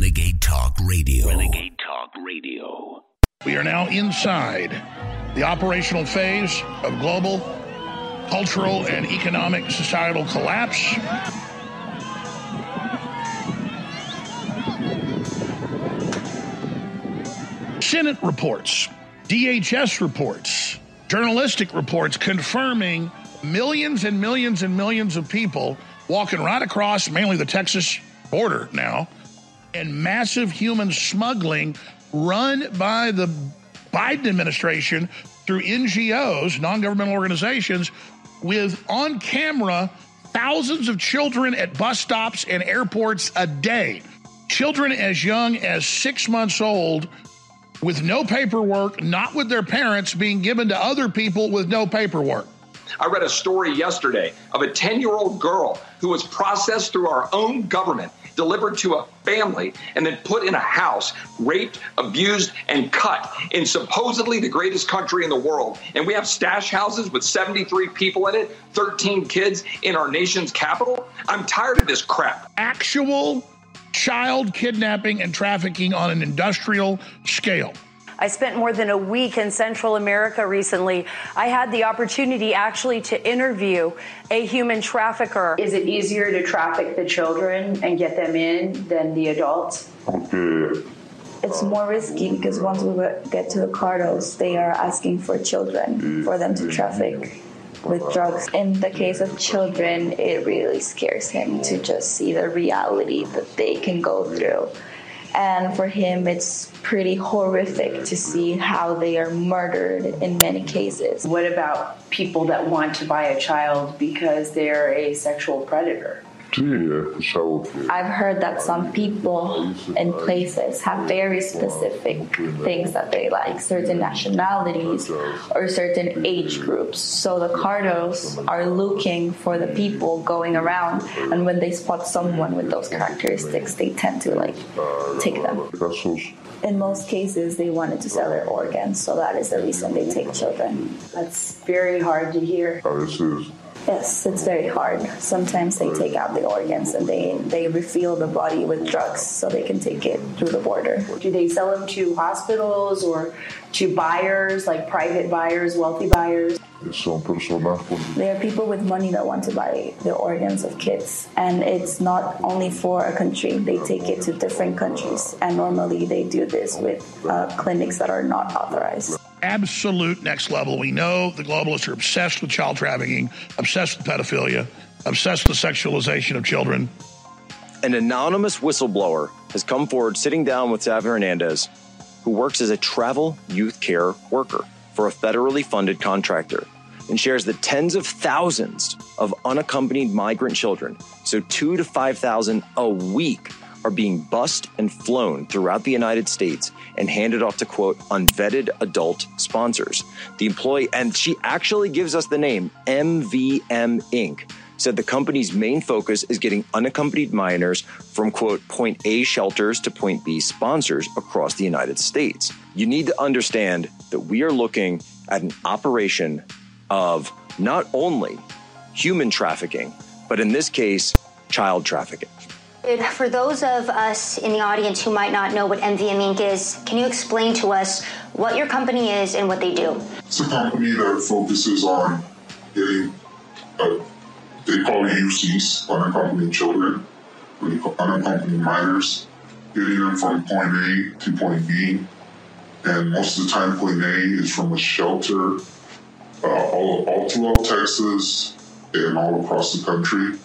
Renegade Talk Radio. Renegade Talk Radio. We are now inside the operational phase of global, cultural, and economic societal collapse. Senate reports, DHS reports, journalistic reports confirming millions and millions and millions of people walking right across mainly the Texas border now and massive human smuggling run by the Biden administration through NGOs, non governmental organizations, with on camera thousands of children at bus stops and airports a day. Children as young as six months old with no paperwork, not with their parents, being given to other people with no paperwork. I read a story yesterday of a 10 year old girl who was processed through our own government, delivered to a family, and then put in a house, raped, abused, and cut in supposedly the greatest country in the world. And we have stash houses with 73 people in it, 13 kids in our nation's capital. I'm tired of this crap. Actual child kidnapping and trafficking on an industrial scale. I spent more than a week in Central America recently. I had the opportunity actually to interview a human trafficker. Is it easier to traffic the children and get them in than the adults? It's more risky because once we get to the cartels, they are asking for children for them to traffic with drugs. In the case of children, it really scares him to just see the reality that they can go through. And for him, it's pretty horrific to see how they are murdered in many cases. What about people that want to buy a child because they're a sexual predator? I've heard that some people in places have very specific things that they like, certain nationalities or certain age groups. So the cartels are looking for the people going around, and when they spot someone with those characteristics, they tend to like take them. In most cases, they wanted to sell their organs, so that is the reason they take children. That's very hard to hear. Yes, it's very hard. Sometimes they take out the organs and they, they refill the body with drugs so they can take it through the border. Do they sell them to hospitals or to buyers, like private buyers, wealthy buyers? There are people with money that want to buy the organs of kids, and it's not only for a country. They take it to different countries, and normally they do this with uh, clinics that are not authorized. Absolute next level. We know the globalists are obsessed with child trafficking, obsessed with pedophilia, obsessed with sexualization of children. An anonymous whistleblower has come forward sitting down with Xavier Hernandez, who works as a travel youth care worker for a federally funded contractor and shares that tens of thousands of unaccompanied migrant children, so two to 5,000 a week, are being bussed and flown throughout the United States and handed off to quote unvetted adult sponsors. The employee, and she actually gives us the name MVM Inc., said the company's main focus is getting unaccompanied minors from quote point A shelters to point B sponsors across the United States. You need to understand that we are looking at an operation of not only human trafficking, but in this case, child trafficking. For those of us in the audience who might not know what MVM Inc. is, can you explain to us what your company is and what they do? It's a company that focuses on getting, uh, they call it UCs, unaccompanied children, unaccompanied minors, getting them from point A to point B. And most of the time, point A is from a shelter uh, all, all throughout Texas and all across the country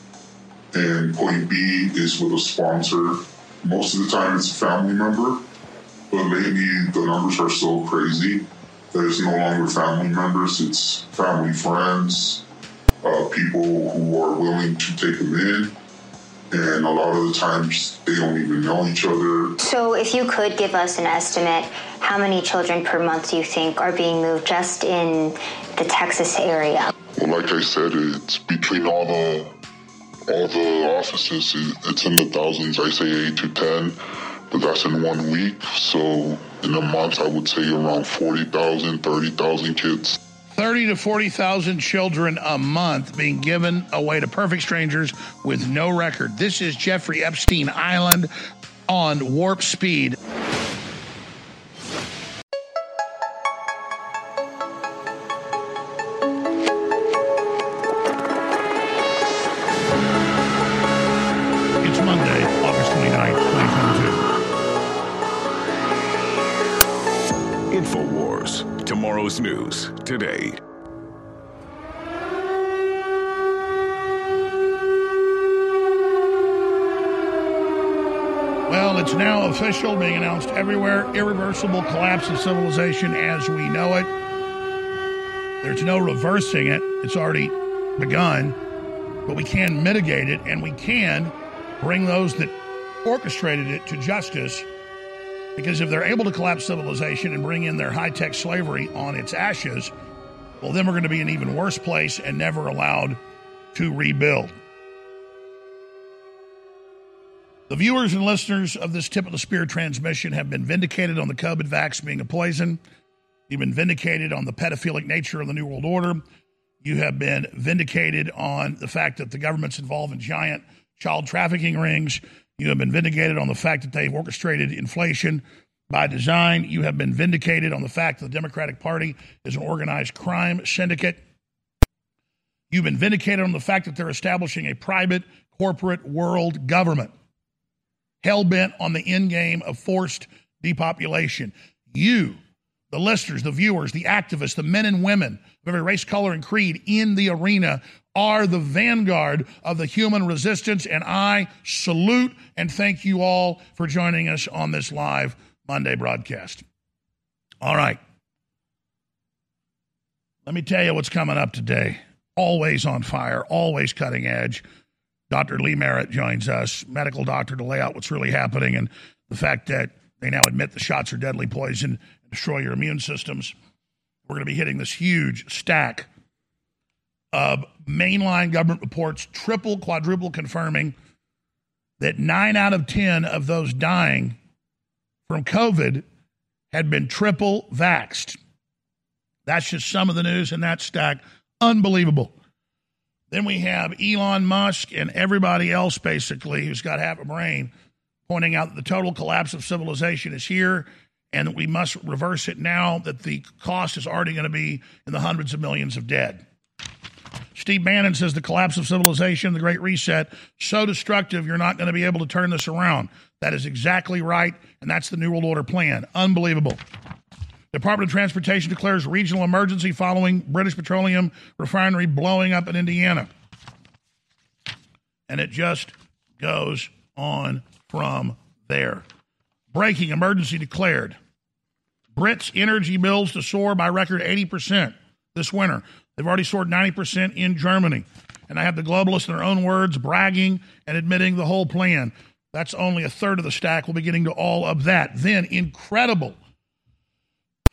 and point B is with a sponsor. Most of the time, it's a family member, but lately the numbers are so crazy that it's no longer family members, it's family friends, uh, people who are willing to take them in. And a lot of the times they don't even know each other. So, if you could give us an estimate, how many children per month do you think are being moved just in the Texas area? Well, like I said, it's between all the all the offices, it's in the thousands. I say eight to 10, but that's in one week. So in a month, I would say around 40,000, 30,000 kids. 30 to 40,000 children a month being given away to perfect strangers with no record. This is Jeffrey Epstein Island. on warp speed. Tomorrow's news today. Well, it's now official, being announced everywhere. Irreversible collapse of civilization as we know it. There's no reversing it, it's already begun. But we can mitigate it, and we can bring those that orchestrated it to justice. Because if they're able to collapse civilization and bring in their high tech slavery on its ashes, well, then we're going to be in an even worse place and never allowed to rebuild. The viewers and listeners of this tip of the spear transmission have been vindicated on the COVID vax being a poison. You've been vindicated on the pedophilic nature of the New World Order. You have been vindicated on the fact that the government's involved in giant child trafficking rings. You have been vindicated on the fact that they've orchestrated inflation by design. You have been vindicated on the fact that the Democratic Party is an organized crime syndicate. You've been vindicated on the fact that they're establishing a private corporate world government hell bent on the end game of forced depopulation. You, the listeners, the viewers, the activists, the men and women of every race, color, and creed in the arena are the vanguard of the human resistance. And I salute and thank you all for joining us on this live Monday broadcast. All right. Let me tell you what's coming up today. Always on fire, always cutting edge. Dr. Lee Merritt joins us, medical doctor, to lay out what's really happening and the fact that they now admit the shots are deadly poison and destroy your immune systems. We're going to be hitting this huge stack mainline government reports, triple, quadruple confirming that nine out of 10 of those dying from COVID had been triple vaxxed. That's just some of the news in that stack. Unbelievable. Then we have Elon Musk and everybody else, basically, who's got half a brain, pointing out that the total collapse of civilization is here and that we must reverse it now, that the cost is already going to be in the hundreds of millions of dead. Steve Bannon says the collapse of civilization, the Great Reset, so destructive, you're not going to be able to turn this around. That is exactly right, and that's the New World Order plan. Unbelievable. Department of Transportation declares regional emergency following British Petroleum refinery blowing up in Indiana. And it just goes on from there. Breaking emergency declared. Brits' energy bills to soar by record 80% this winter. They've already soared 90% in Germany. And I have the globalists in their own words bragging and admitting the whole plan. That's only a third of the stack. We'll be getting to all of that. Then, incredible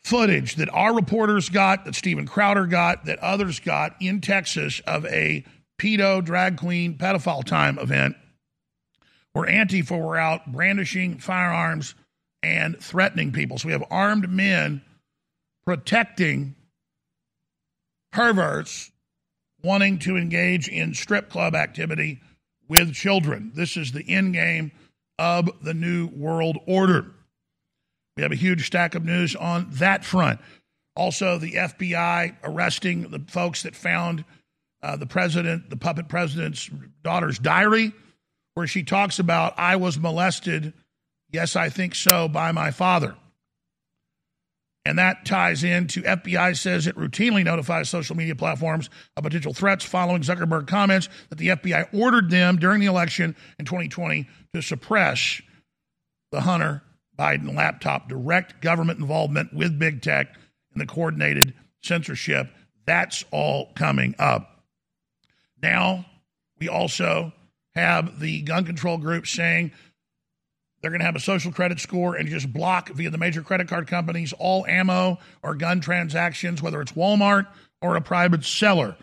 footage that our reporters got, that Steven Crowder got, that others got in Texas of a pedo, drag queen, pedophile time event where Antifa were out brandishing firearms and threatening people. So we have armed men protecting perverts wanting to engage in strip club activity with children. This is the end game of the New World Order. We have a huge stack of news on that front. Also, the FBI arresting the folks that found uh, the president, the puppet president's daughter's diary, where she talks about, I was molested, yes, I think so, by my father. And that ties into FBI says it routinely notifies social media platforms of potential threats following Zuckerberg comments that the FBI ordered them during the election in 2020 to suppress the Hunter Biden laptop, direct government involvement with big tech and the coordinated censorship. That's all coming up. Now, we also have the gun control group saying they're going to have a social credit score and just block via the major credit card companies all ammo or gun transactions, whether it's Walmart or a private seller.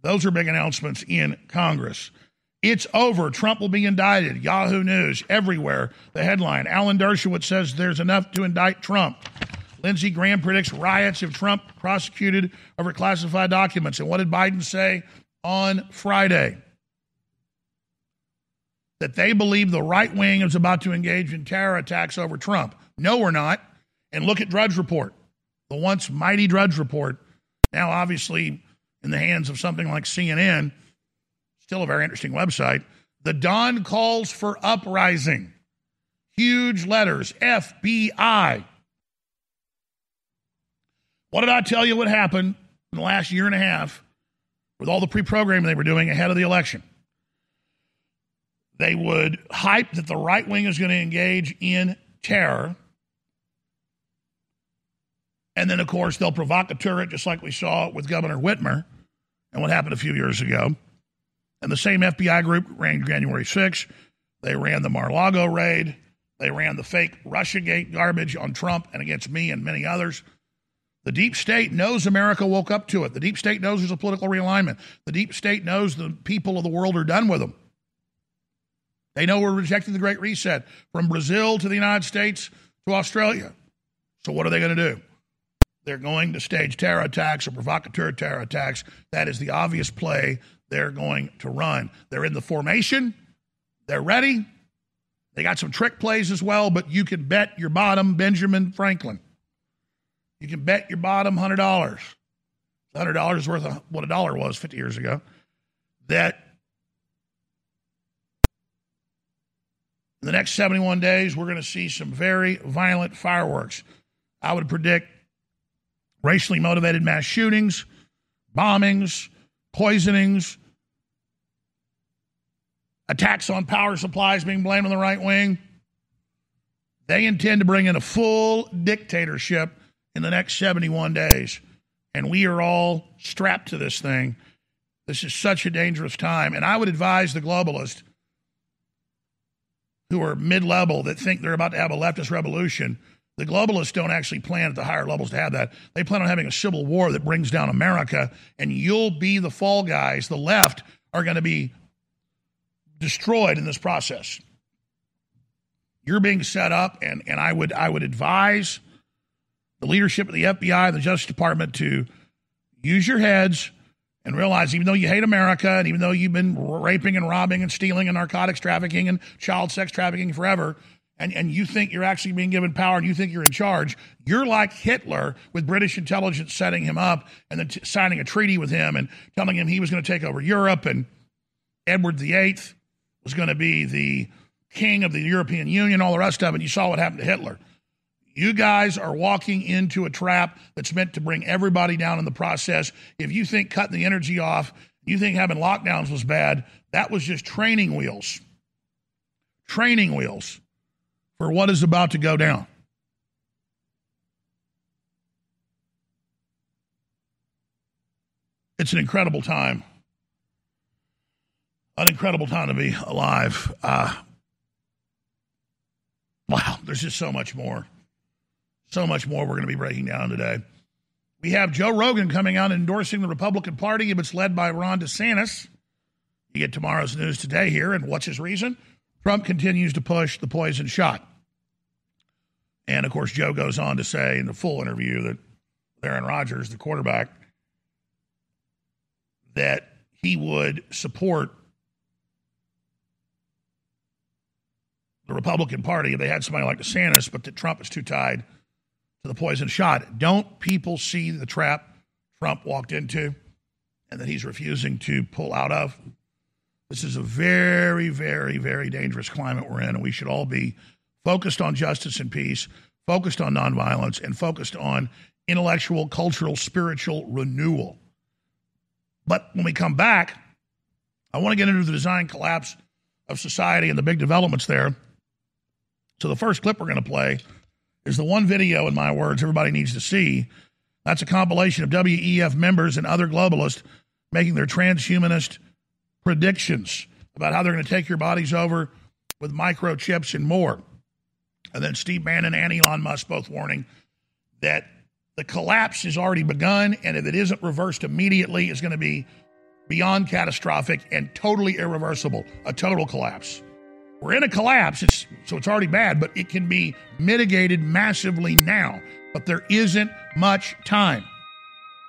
Those are big announcements in Congress. It's over. Trump will be indicted. Yahoo News, everywhere. The headline Alan Dershowitz says there's enough to indict Trump. Lindsey Graham predicts riots if Trump prosecuted over classified documents. And what did Biden say on Friday? That they believe the right wing is about to engage in terror attacks over Trump. No, we're not. And look at Drudge Report, the once mighty Drudge Report, now obviously in the hands of something like CNN, still a very interesting website. The Don calls for uprising. Huge letters, FBI. What did I tell you what happened in the last year and a half with all the pre programming they were doing ahead of the election? They would hype that the right wing is going to engage in terror. And then, of course, they'll provocateur it, just like we saw with Governor Whitmer and what happened a few years ago. And the same FBI group ran January 6th. They ran the Mar Lago raid. They ran the fake Russiagate garbage on Trump and against me and many others. The deep state knows America woke up to it. The deep state knows there's a political realignment. The deep state knows the people of the world are done with them. They know we're rejecting the Great Reset from Brazil to the United States to Australia. So, what are they going to do? They're going to stage terror attacks or provocateur terror attacks. That is the obvious play they're going to run. They're in the formation, they're ready. They got some trick plays as well, but you can bet your bottom Benjamin Franklin. You can bet your bottom $100. $100 is worth of what a dollar was 50 years ago. That in the next 71 days, we're going to see some very violent fireworks. I would predict racially motivated mass shootings, bombings, poisonings, attacks on power supplies being blamed on the right wing. They intend to bring in a full dictatorship in the next 71 days. And we are all strapped to this thing. This is such a dangerous time. And I would advise the globalists who are mid level that think they're about to have a leftist revolution the globalists don't actually plan at the higher levels to have that. They plan on having a civil war that brings down America, and you'll be the fall guys. The left are going to be destroyed in this process. You're being set up, and, and I would I would advise the leadership of the FBI and the Justice Department to use your heads and realize even though you hate America and even though you've been raping and robbing and stealing and narcotics trafficking and child sex trafficking forever, and, and you think you're actually being given power and you think you're in charge, you're like Hitler with British intelligence setting him up and then t- signing a treaty with him and telling him he was going to take over Europe and Edward VIII was going to be the king of the European Union, all the rest of it. And you saw what happened to Hitler. You guys are walking into a trap that's meant to bring everybody down in the process. If you think cutting the energy off, you think having lockdowns was bad, that was just training wheels. Training wheels for what is about to go down. It's an incredible time. An incredible time to be alive. Uh, wow, there's just so much more. So much more we're going to be breaking down today. We have Joe Rogan coming out endorsing the Republican Party if it's led by Ron DeSantis. You get tomorrow's news today here, and what's his reason? Trump continues to push the poison shot. And of course, Joe goes on to say in the full interview that Aaron Rodgers, the quarterback, that he would support the Republican Party if they had somebody like DeSantis, but that Trump is too tied to the poison shot. Don't people see the trap Trump walked into and that he's refusing to pull out of? This is a very, very, very dangerous climate we're in, and we should all be focused on justice and peace, focused on nonviolence, and focused on intellectual, cultural, spiritual renewal. But when we come back, I want to get into the design collapse of society and the big developments there. So the first clip we're going to play is the one video, in my words, everybody needs to see. That's a compilation of WEF members and other globalists making their transhumanist predictions about how they're going to take your bodies over with microchips and more. And then Steve Bannon and Elon Musk both warning that the collapse has already begun, and if it isn't reversed immediately, it's going to be beyond catastrophic and totally irreversible a total collapse. We're in a collapse, it's, so it's already bad, but it can be mitigated massively now. But there isn't much time.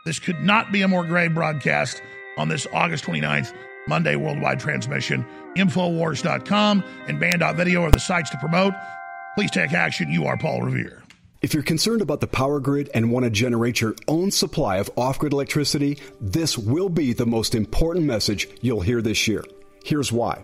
This could not be a more grave broadcast on this August 29th, Monday worldwide transmission. Infowars.com and Banned.video are the sites to promote. Please take action. You are Paul Revere. If you're concerned about the power grid and want to generate your own supply of off grid electricity, this will be the most important message you'll hear this year. Here's why.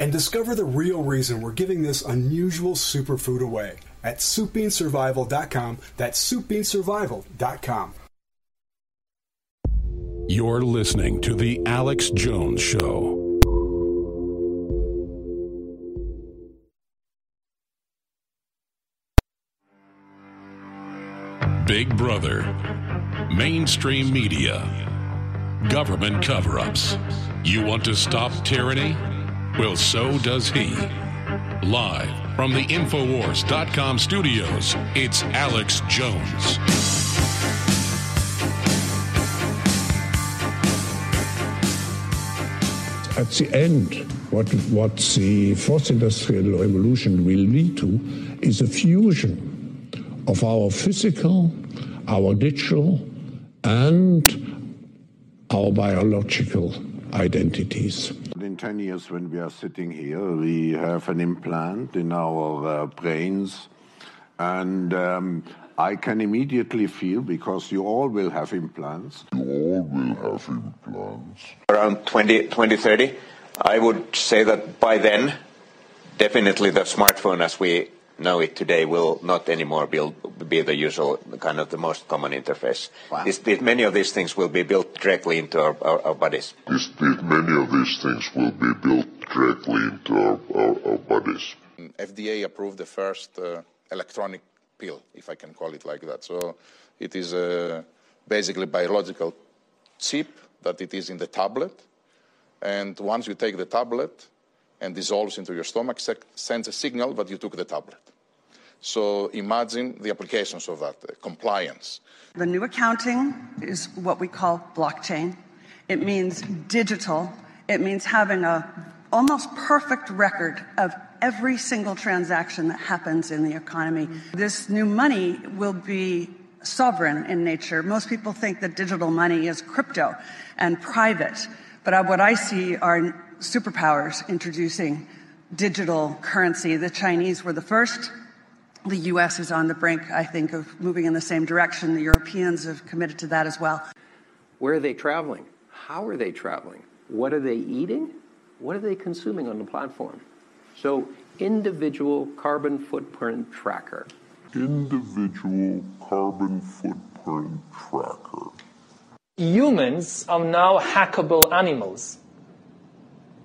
and discover the real reason we're giving this unusual superfood away at soupbeansurvival.com. That's soupbeansurvival.com. You're listening to The Alex Jones Show. Big Brother, mainstream media, government cover ups. You want to stop tyranny? Well, so does he. Live from the Infowars.com studios, it's Alex Jones. At the end, what, what the fourth industrial revolution will lead to is a fusion of our physical, our digital, and our biological identities. In 10 years, when we are sitting here, we have an implant in our uh, brains. And um, I can immediately feel, because you all will have implants. You all will have implants. Around 20, 2030, I would say that by then, definitely the smartphone as we know it today will not anymore be, be the usual kind of the most common interface. Wow. This, this, many of these things will be built directly into our, our, our bodies. This, many of these things will be built directly into our, our, our bodies. FDA approved the first uh, electronic pill, if I can call it like that. So it is a basically biological chip that it is in the tablet. And once you take the tablet, and dissolves into your stomach, sends a signal that you took the tablet. So imagine the applications of that, uh, compliance. The new accounting is what we call blockchain. It means digital. It means having a almost perfect record of every single transaction that happens in the economy. This new money will be sovereign in nature. Most people think that digital money is crypto and private. But what I see are superpowers introducing digital currency. The Chinese were the first. The US is on the brink, I think, of moving in the same direction. The Europeans have committed to that as well. Where are they traveling? How are they traveling? What are they eating? What are they consuming on the platform? So, individual carbon footprint tracker. Individual carbon footprint tracker. Humans are now hackable animals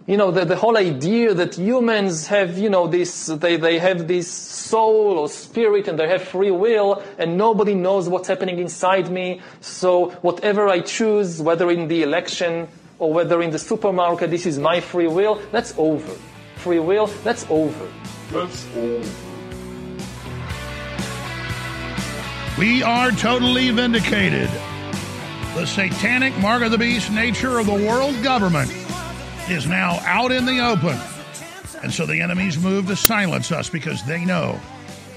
you know, the, the whole idea that humans have, you know, this, they, they have this soul or spirit and they have free will and nobody knows what's happening inside me. So whatever I choose, whether in the election or whether in the supermarket, this is my free will, that's over. Free will, that's over. That's all. We are totally vindicated. The satanic mark of the beast nature of the world government is now out in the open. And so the enemies move to silence us because they know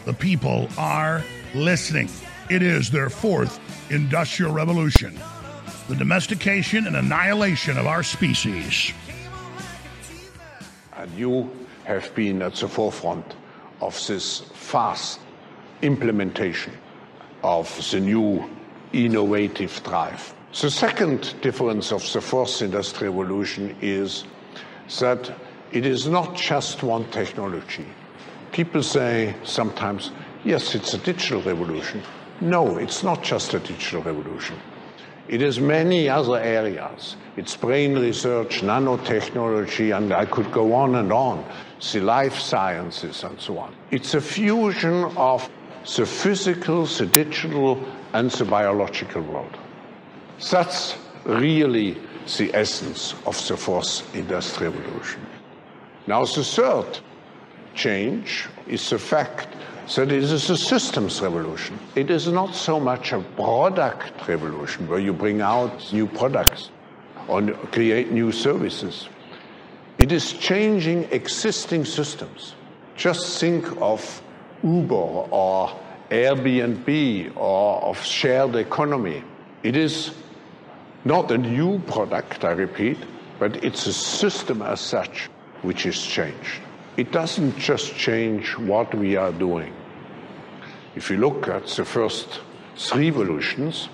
the people are listening. It is their fourth industrial revolution the domestication and annihilation of our species. And you have been at the forefront of this fast implementation of the new innovative drive. The second difference of the fourth industrial revolution is that it is not just one technology. People say sometimes, yes, it's a digital revolution. No, it's not just a digital revolution. It is many other areas. It's brain research, nanotechnology, and I could go on and on, the life sciences and so on. It's a fusion of the physical, the digital, and the biological world. That's really the essence of the fourth industrial revolution. Now, the third change is the fact that it is a systems revolution. It is not so much a product revolution where you bring out new products or create new services. It is changing existing systems. Just think of Uber or Airbnb or of shared economy. It is not a new product, I repeat, but it's a system as such which is changed. It doesn't just change what we are doing. If you look at the first three revolutions,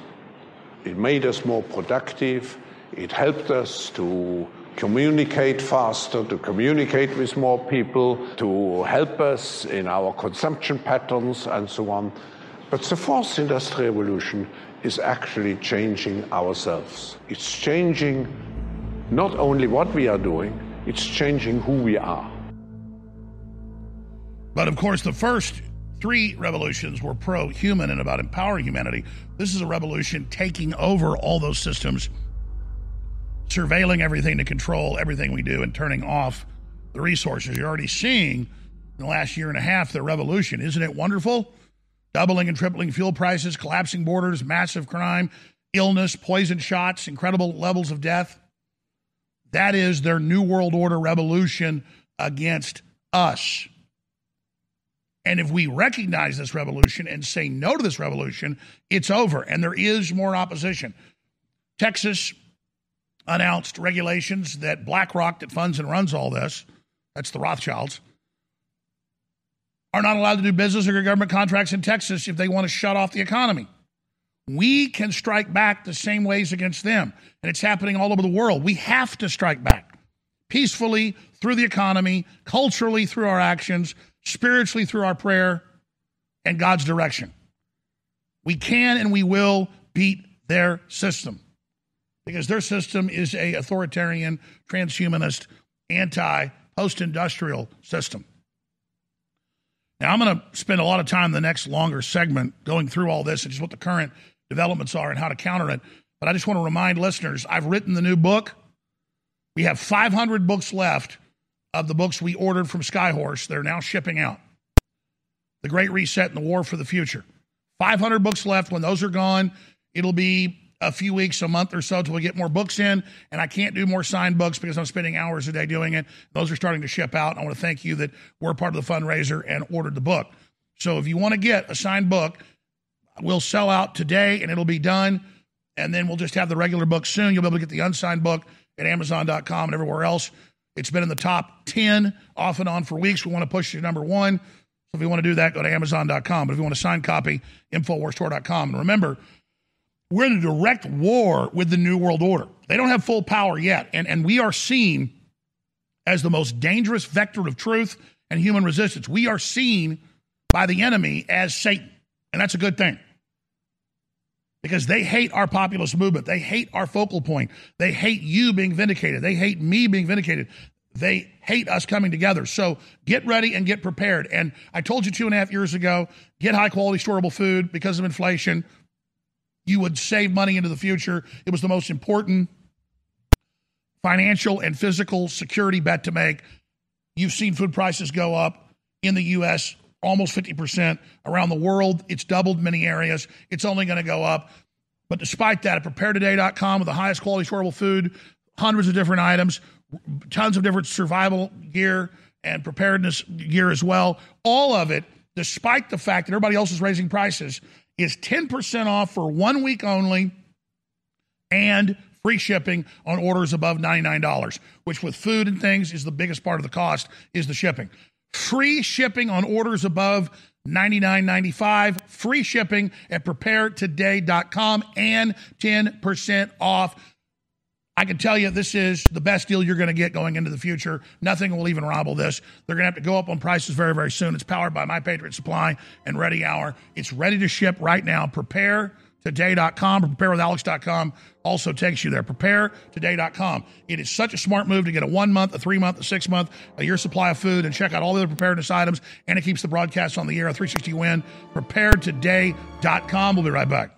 it made us more productive, it helped us to communicate faster, to communicate with more people, to help us in our consumption patterns, and so on. But the fourth industrial revolution is actually changing ourselves. It's changing not only what we are doing, it's changing who we are. But of course, the first three revolutions were pro human and about empowering humanity. This is a revolution taking over all those systems, surveilling everything to control everything we do, and turning off the resources. You're already seeing in the last year and a half the revolution. Isn't it wonderful? Doubling and tripling fuel prices, collapsing borders, massive crime, illness, poison shots, incredible levels of death. That is their New World Order revolution against us. And if we recognize this revolution and say no to this revolution, it's over. And there is more opposition. Texas announced regulations that BlackRock, that funds and runs all this, that's the Rothschilds, are not allowed to do business or get government contracts in Texas if they want to shut off the economy. We can strike back the same ways against them. And it's happening all over the world. We have to strike back peacefully through the economy, culturally through our actions, spiritually through our prayer, and God's direction. We can and we will beat their system because their system is a authoritarian, transhumanist, anti post-industrial system. Now, I'm going to spend a lot of time the next longer segment going through all this and just what the current developments are and how to counter it. But I just want to remind listeners I've written the new book. We have 500 books left of the books we ordered from Skyhorse. They're now shipping out. The Great Reset and the War for the Future. 500 books left. When those are gone, it'll be a few weeks, a month or so till we get more books in. And I can't do more signed books because I'm spending hours a day doing it. Those are starting to ship out. I want to thank you that we're part of the fundraiser and ordered the book. So if you want to get a signed book, we'll sell out today and it'll be done. And then we'll just have the regular book soon. You'll be able to get the unsigned book at Amazon.com and everywhere else. It's been in the top 10 off and on for weeks. We want to push to number one. So if you want to do that, go to Amazon.com. But if you want a signed copy, InfoWarsStore.com. And remember, we're in a direct war with the New World Order. They don't have full power yet. And, and we are seen as the most dangerous vector of truth and human resistance. We are seen by the enemy as Satan. And that's a good thing because they hate our populist movement. They hate our focal point. They hate you being vindicated. They hate me being vindicated. They hate us coming together. So get ready and get prepared. And I told you two and a half years ago get high quality storable food because of inflation. You would save money into the future. It was the most important financial and physical security bet to make. You've seen food prices go up. in the U.S., almost 50%. Around the world, it's doubled many areas. It's only going to go up. But despite that, at preparetoday.com with the highest quality storable food, hundreds of different items, tons of different survival gear and preparedness gear as well. All of it, despite the fact that everybody else is raising prices, is 10% off for one week only and free shipping on orders above $99, which with food and things is the biggest part of the cost is the shipping. Free shipping on orders above $99.95, free shipping at preparetoday.com and 10% off I can tell you this is the best deal you're going to get going into the future. Nothing will even rival this. They're going to have to go up on prices very, very soon. It's powered by My Patriot Supply and Ready Hour. It's ready to ship right now. Prepare today.com or preparewithalex.com also takes you there. Prepare today.com. It is such a smart move to get a one month, a three month, a six month, a year supply of food and check out all the other preparedness items. And it keeps the broadcast on the air. A 360 win. Preparetoday.com. We'll be right back.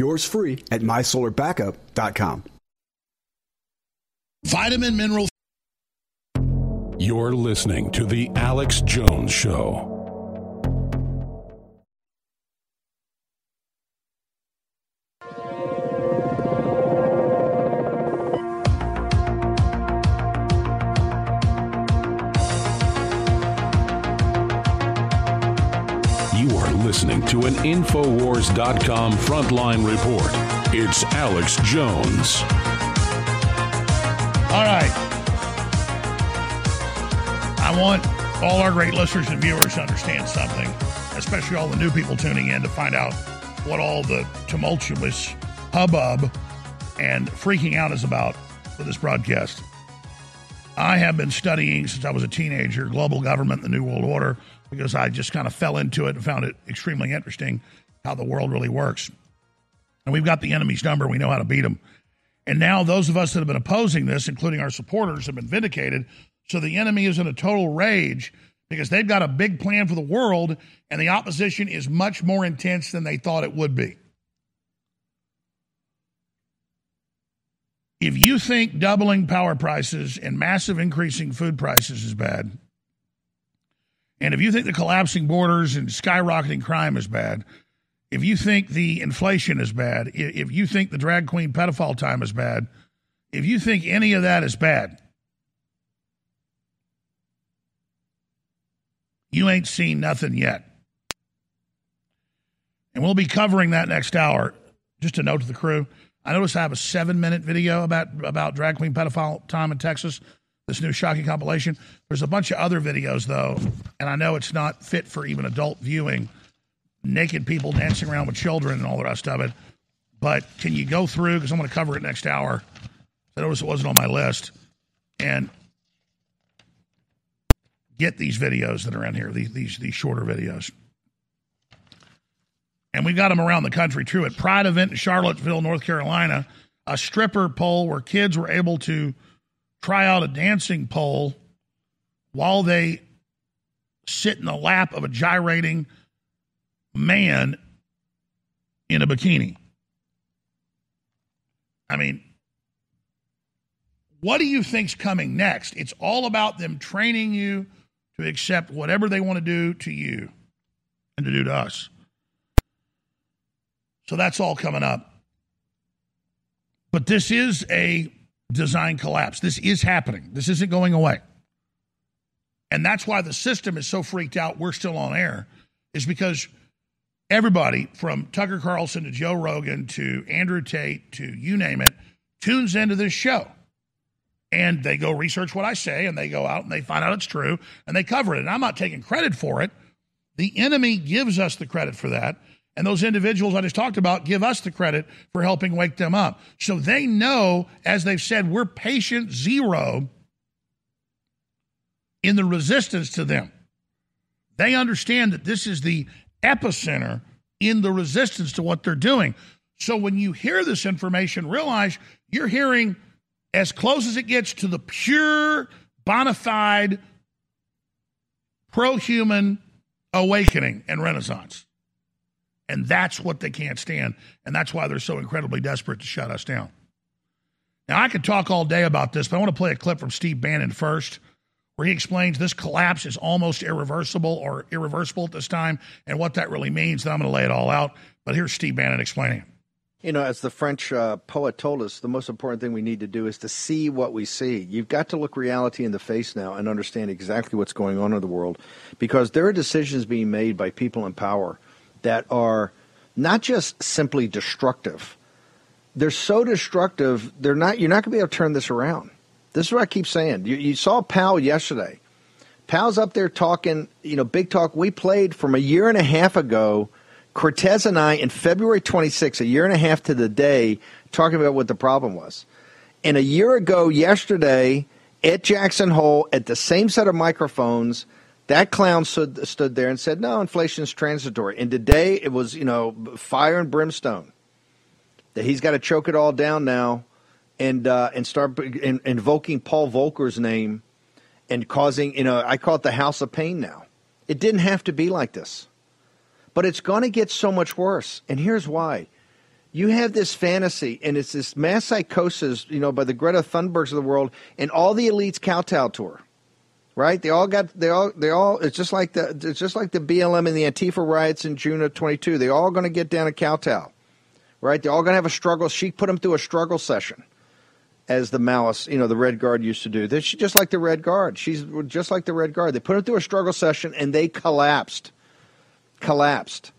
Yours free at mysolarbackup.com. Vitamin mineral. You're listening to The Alex Jones Show. Listening to an Infowars.com frontline report. It's Alex Jones. All right. I want all our great listeners and viewers to understand something, especially all the new people tuning in to find out what all the tumultuous hubbub and freaking out is about for this broadcast. I have been studying since I was a teenager global government, the New World Order, because I just kind of fell into it and found it extremely interesting how the world really works. And we've got the enemy's number, we know how to beat them. And now those of us that have been opposing this, including our supporters, have been vindicated. So the enemy is in a total rage because they've got a big plan for the world, and the opposition is much more intense than they thought it would be. If you think doubling power prices and massive increasing food prices is bad, and if you think the collapsing borders and skyrocketing crime is bad, if you think the inflation is bad, if you think the drag queen pedophile time is bad, if you think any of that is bad, you ain't seen nothing yet. And we'll be covering that next hour. Just a note to the crew. I noticed I have a seven minute video about, about drag queen pedophile time in Texas this new shocking compilation. There's a bunch of other videos, though, and I know it's not fit for even adult viewing. Naked people dancing around with children and all the rest of it. But can you go through? Because I'm going to cover it next hour. I noticed it wasn't on my list. And get these videos that are in here, these, these, these shorter videos. And we've got them around the country, too. At Pride event in Charlottesville, North Carolina, a stripper pole where kids were able to try out a dancing pole while they sit in the lap of a gyrating man in a bikini. I mean, what do you think's coming next? It's all about them training you to accept whatever they want to do to you and to do to us. So that's all coming up. But this is a design collapse. This is happening. This isn't going away. And that's why the system is so freaked out. We're still on air, is because everybody from Tucker Carlson to Joe Rogan to Andrew Tate to you name it tunes into this show. And they go research what I say and they go out and they find out it's true and they cover it. And I'm not taking credit for it. The enemy gives us the credit for that. And those individuals I just talked about give us the credit for helping wake them up. So they know, as they've said, we're patient zero in the resistance to them. They understand that this is the epicenter in the resistance to what they're doing. So when you hear this information, realize you're hearing as close as it gets to the pure, bona fide, pro human awakening and renaissance. And that's what they can't stand. And that's why they're so incredibly desperate to shut us down. Now, I could talk all day about this, but I want to play a clip from Steve Bannon first, where he explains this collapse is almost irreversible or irreversible at this time and what that really means. Then I'm going to lay it all out. But here's Steve Bannon explaining. You know, as the French uh, poet told us, the most important thing we need to do is to see what we see. You've got to look reality in the face now and understand exactly what's going on in the world because there are decisions being made by people in power that are not just simply destructive. They're so destructive, they're not you're not going to be able to turn this around. This is what I keep saying. You, you saw Powell yesterday. Powell's up there talking, you know, big talk. We played from a year and a half ago. Cortez and I, in February 26, a year and a half to the day, talking about what the problem was. And a year ago, yesterday, at Jackson Hole, at the same set of microphones, that clown stood, stood there and said, "No, inflation is transitory." And today it was, you know, fire and brimstone. That he's got to choke it all down now, and uh, and start in, invoking Paul Volcker's name, and causing, you know, I call it the House of Pain now. It didn't have to be like this, but it's going to get so much worse. And here's why: you have this fantasy, and it's this mass psychosis, you know, by the Greta Thunbergs of the world, and all the elites kowtow to her right? They all got they all they all it's just like the it's just like the BLM and the Antifa riots in June of 22. They all going to get down a kowtow, right? They're all going to have a struggle. She put them through a struggle session, as the Maoists, you know, the Red Guard used to do. They're just like the Red Guard. She's just like the Red Guard. They put them through a struggle session and they collapsed, collapsed.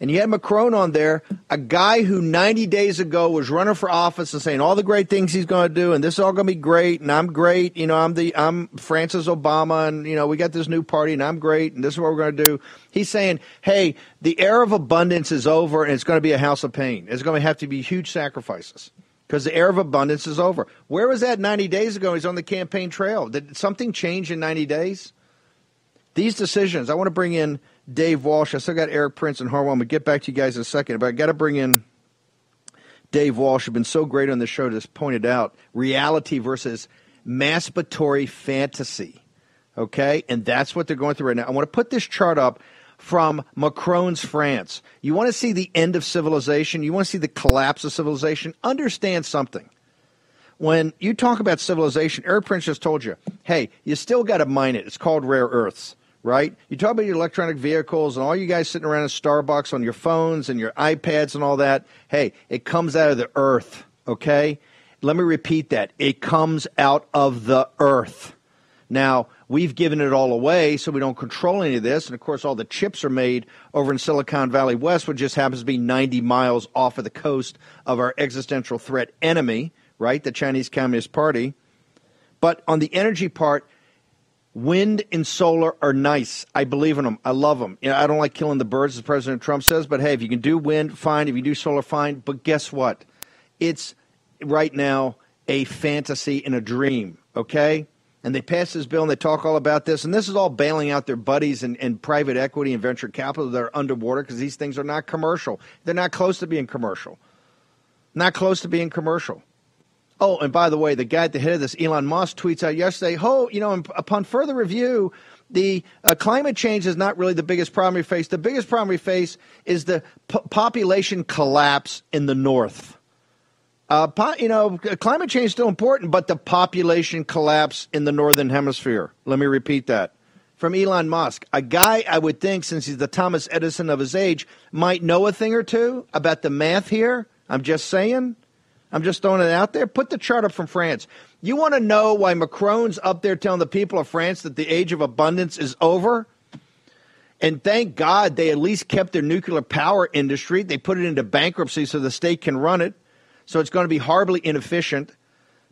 And you had Macron on there, a guy who 90 days ago was running for office and saying all the great things he's going to do, and this is all going to be great, and I'm great. You know, I'm the I'm Francis Obama, and you know we got this new party, and I'm great, and this is what we're going to do. He's saying, hey, the era of abundance is over, and it's going to be a house of pain. It's going to have to be huge sacrifices because the era of abundance is over. Where was that 90 days ago? He's on the campaign trail. Did something change in 90 days? These decisions. I want to bring in Dave Walsh. I still got Erik Prince and Harwell. I'm going to get back to you guys in a second, but I got to bring in Dave Walsh, who's been so great on the show, just pointed out reality versus masturbatory fantasy. Okay? And that's what they're going through right now. I want to put this chart up from Macron's France. You want to see the end of civilization? You want to see the collapse of civilization? Understand something. When you talk about civilization, Erik Prince just told you, hey, you still got to mine it. It's called rare earths right? You talk about your electronic vehicles and all you guys sitting around in Starbucks on your phones and your iPads and all that. Hey, it comes out of the earth, okay? Let me repeat that. It comes out of the earth. Now, we've given it all away, so we don't control any of this. And of course, all the chips are made over in Silicon Valley West, which just happens to be 90 miles off of the coast of our existential threat enemy, right? The Chinese Communist Party. But on the energy part, Wind and solar are nice. I believe in them. I love them. You know, I don't like killing the birds, as President Trump says, but hey, if you can do wind, fine. If you do solar, fine. But guess what? It's right now a fantasy and a dream, okay? And they pass this bill and they talk all about this. And this is all bailing out their buddies and, and private equity and venture capital that are underwater because these things are not commercial. They're not close to being commercial. Not close to being commercial. Oh, and by the way, the guy at the head of this, Elon Musk, tweets out yesterday, "Oh, you know, upon further review, the uh, climate change is not really the biggest problem we face. The biggest problem we face is the population collapse in the north. Uh, po- you know, climate change is still important, but the population collapse in the northern hemisphere. Let me repeat that." From Elon Musk, a guy I would think, since he's the Thomas Edison of his age, might know a thing or two about the math here. I'm just saying. I'm just throwing it out there. Put the chart up from France. You want to know why Macron's up there telling the people of France that the age of abundance is over? And thank God they at least kept their nuclear power industry. They put it into bankruptcy so the state can run it. So it's going to be horribly inefficient.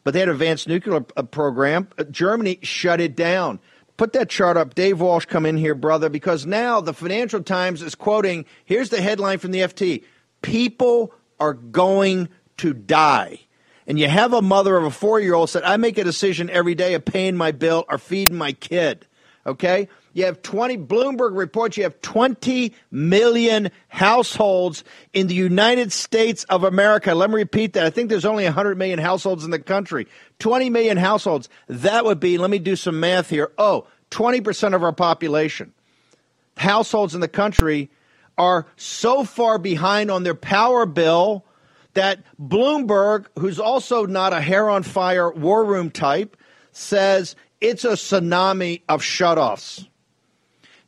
But they had an advanced nuclear uh, program. Uh, Germany shut it down. Put that chart up. Dave Walsh, come in here, brother, because now the Financial Times is quoting here's the headline from the FT People are going to die. And you have a mother of a four year old said, I make a decision every day of paying my bill or feeding my kid. Okay? You have 20, Bloomberg reports you have 20 million households in the United States of America. Let me repeat that. I think there's only 100 million households in the country. 20 million households. That would be, let me do some math here. Oh, 20% of our population. Households in the country are so far behind on their power bill that Bloomberg, who's also not a hair on fire war room type, says it's a tsunami of shutoffs.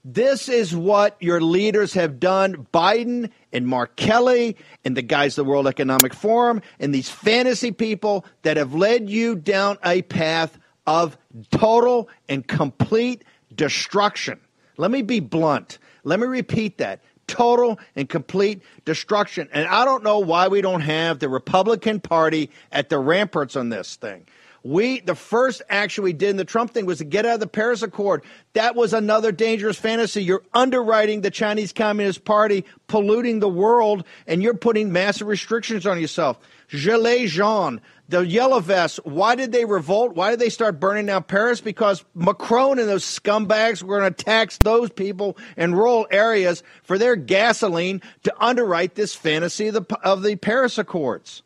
This is what your leaders have done. Biden and Mark Kelly and the guys the World Economic Forum and these fantasy people that have led you down a path of total and complete destruction. Let me be blunt. Let me repeat that total and complete destruction. And I don't know why we don't have the Republican Party at the ramparts on this thing. We the first action we did in the Trump thing was to get out of the Paris Accord. That was another dangerous fantasy. You're underwriting the Chinese Communist Party, polluting the world, and you're putting massive restrictions on yourself. Gilets jaunes, the yellow vests, why did they revolt? Why did they start burning down Paris? Because Macron and those scumbags were going to tax those people in rural areas for their gasoline to underwrite this fantasy of the, of the Paris Accords.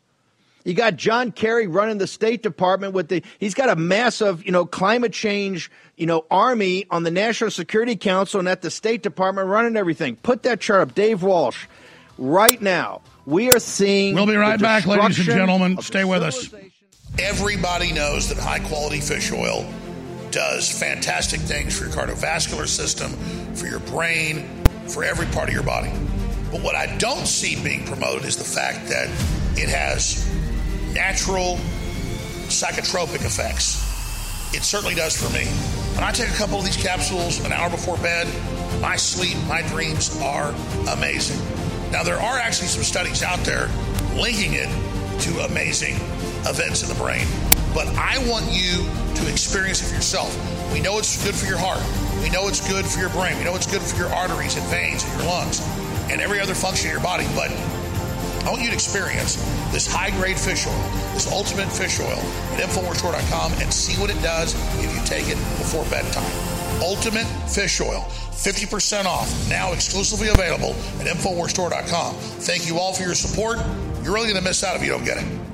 You got John Kerry running the State Department with the he's got a massive, you know, climate change, you know, army on the National Security Council and at the State Department running everything. Put that chart up. Dave Walsh. Right now, we are seeing We'll be right back, ladies and gentlemen. Stay with us. Everybody knows that high quality fish oil does fantastic things for your cardiovascular system, for your brain, for every part of your body. But what I don't see being promoted is the fact that it has natural psychotropic effects. It certainly does for me. When I take a couple of these capsules an hour before bed, my sleep, my dreams are amazing. Now, there are actually some studies out there linking it to amazing events in the brain, but I want you to experience it for yourself. We know it's good for your heart. We know it's good for your brain. We know it's good for your arteries and veins and your lungs and every other function of your body. But I want you to experience this high grade fish oil, this ultimate fish oil at InfoWarsStore.com and see what it does if you take it before bedtime. Ultimate fish oil. 50% off, now exclusively available at InfoWarsStore.com. Thank you all for your support. You're really going to miss out if you don't get it.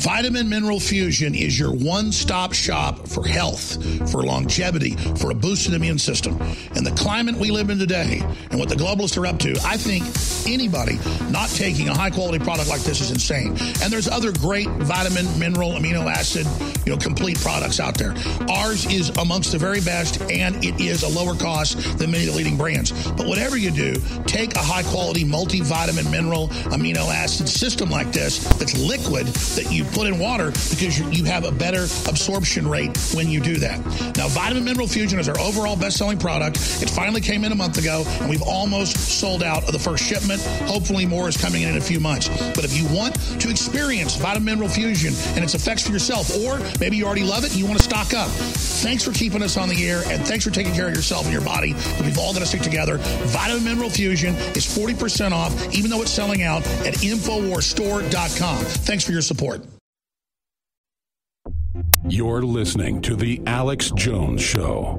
Vitamin Mineral Fusion is your one stop shop for health, for longevity, for a boosted immune system. And the climate we live in today and what the globalists are up to, I think anybody not taking a high quality product like this is insane. And there's other great vitamin, mineral, amino acid, you know, complete products out there. Ours is amongst the very best and it is a lower cost than many of the leading brands. But whatever you do, take a high quality multivitamin, mineral, amino acid system like this that's liquid that you put in water because you have a better absorption rate when you do that. Now, Vitamin Mineral Fusion is our overall best selling product. It finally came in a month ago, and we've almost sold out of the first shipment. Hopefully, more is coming in in a few months. But if you want to experience Vitamin Mineral Fusion and its effects for yourself, or maybe you already love it and you want to stock up, thanks for keeping us on the air and thanks for taking care of yourself and your body. We've all got to stick together. Vitamin Mineral Fusion is 40% off, even though it's selling out at InfoWarsStore.com. Thanks for your support. You're listening to The Alex Jones Show.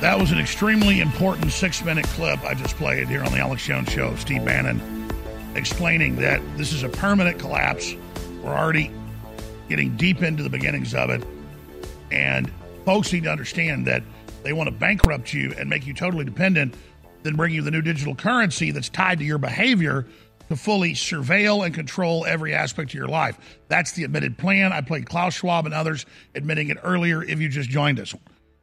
That was an extremely important six minute clip I just played here on the Alex Jones Show. Steve Bannon explaining that this is a permanent collapse. We're already getting deep into the beginnings of it. And folks need to understand that they want to bankrupt you and make you totally dependent, then bring you the new digital currency that's tied to your behavior to fully surveil and control every aspect of your life. That's the admitted plan. I played Klaus Schwab and others admitting it earlier if you just joined us.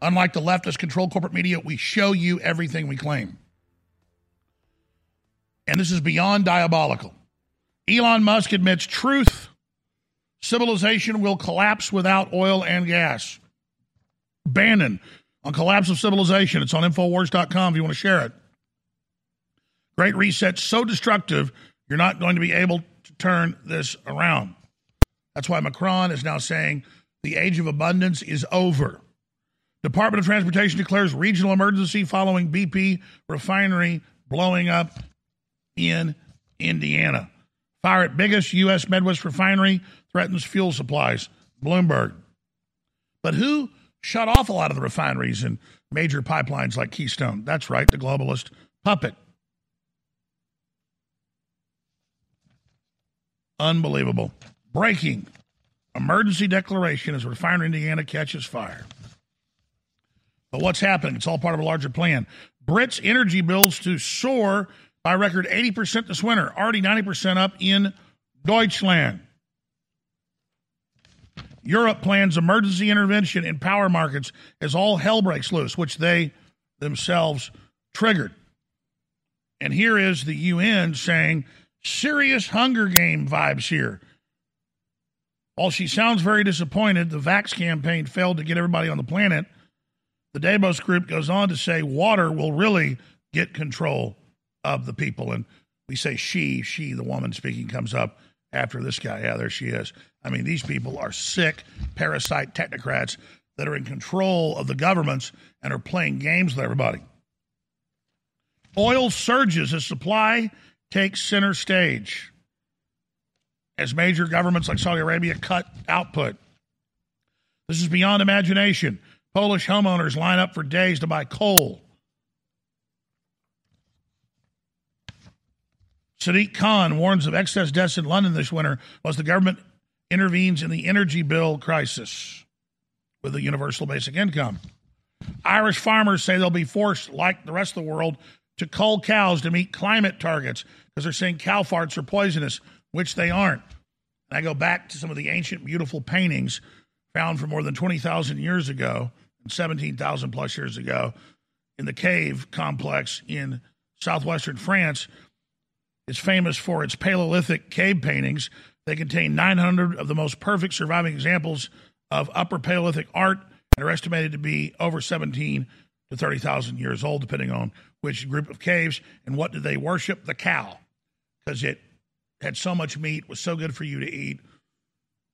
Unlike the leftist controlled corporate media, we show you everything we claim. and this is beyond diabolical. Elon Musk admits truth civilization will collapse without oil and gas. Bannon on collapse of civilization. It's on Infowars.com if you want to share it. Great reset so destructive, you're not going to be able to turn this around. That's why Macron is now saying the age of abundance is over. Department of Transportation declares regional emergency following BP refinery blowing up in Indiana. Fire at biggest U.S. Midwest refinery threatens fuel supplies. Bloomberg. But who shut off a lot of the refineries and major pipelines like Keystone? That's right, the globalist puppet. Unbelievable. Breaking. Emergency declaration as refinery Indiana catches fire. But what's happening? It's all part of a larger plan. Brits' energy bills to soar by record 80% this winter, already 90% up in Deutschland. Europe plans emergency intervention in power markets as all hell breaks loose, which they themselves triggered. And here is the UN saying serious Hunger Game vibes here. While she sounds very disappointed, the Vax campaign failed to get everybody on the planet. The Davos group goes on to say water will really get control of the people. And we say she, she, the woman speaking, comes up after this guy. Yeah, there she is. I mean, these people are sick, parasite technocrats that are in control of the governments and are playing games with everybody. Oil surges as supply takes center stage as major governments like Saudi Arabia cut output. This is beyond imagination. Polish homeowners line up for days to buy coal. Sadiq Khan warns of excess deaths in London this winter as the government intervenes in the energy bill crisis with a universal basic income. Irish farmers say they'll be forced, like the rest of the world, to cull cows to meet climate targets because they're saying cow farts are poisonous, which they aren't. And I go back to some of the ancient, beautiful paintings found from more than 20,000 years ago, and 17,000 plus years ago, in the cave complex in southwestern France is famous for its Paleolithic cave paintings. They contain 900 of the most perfect surviving examples of Upper Paleolithic art and are estimated to be over 17 to 30,000 years old, depending on which group of caves. And what did they worship? The cow, because it had so much meat, was so good for you to eat.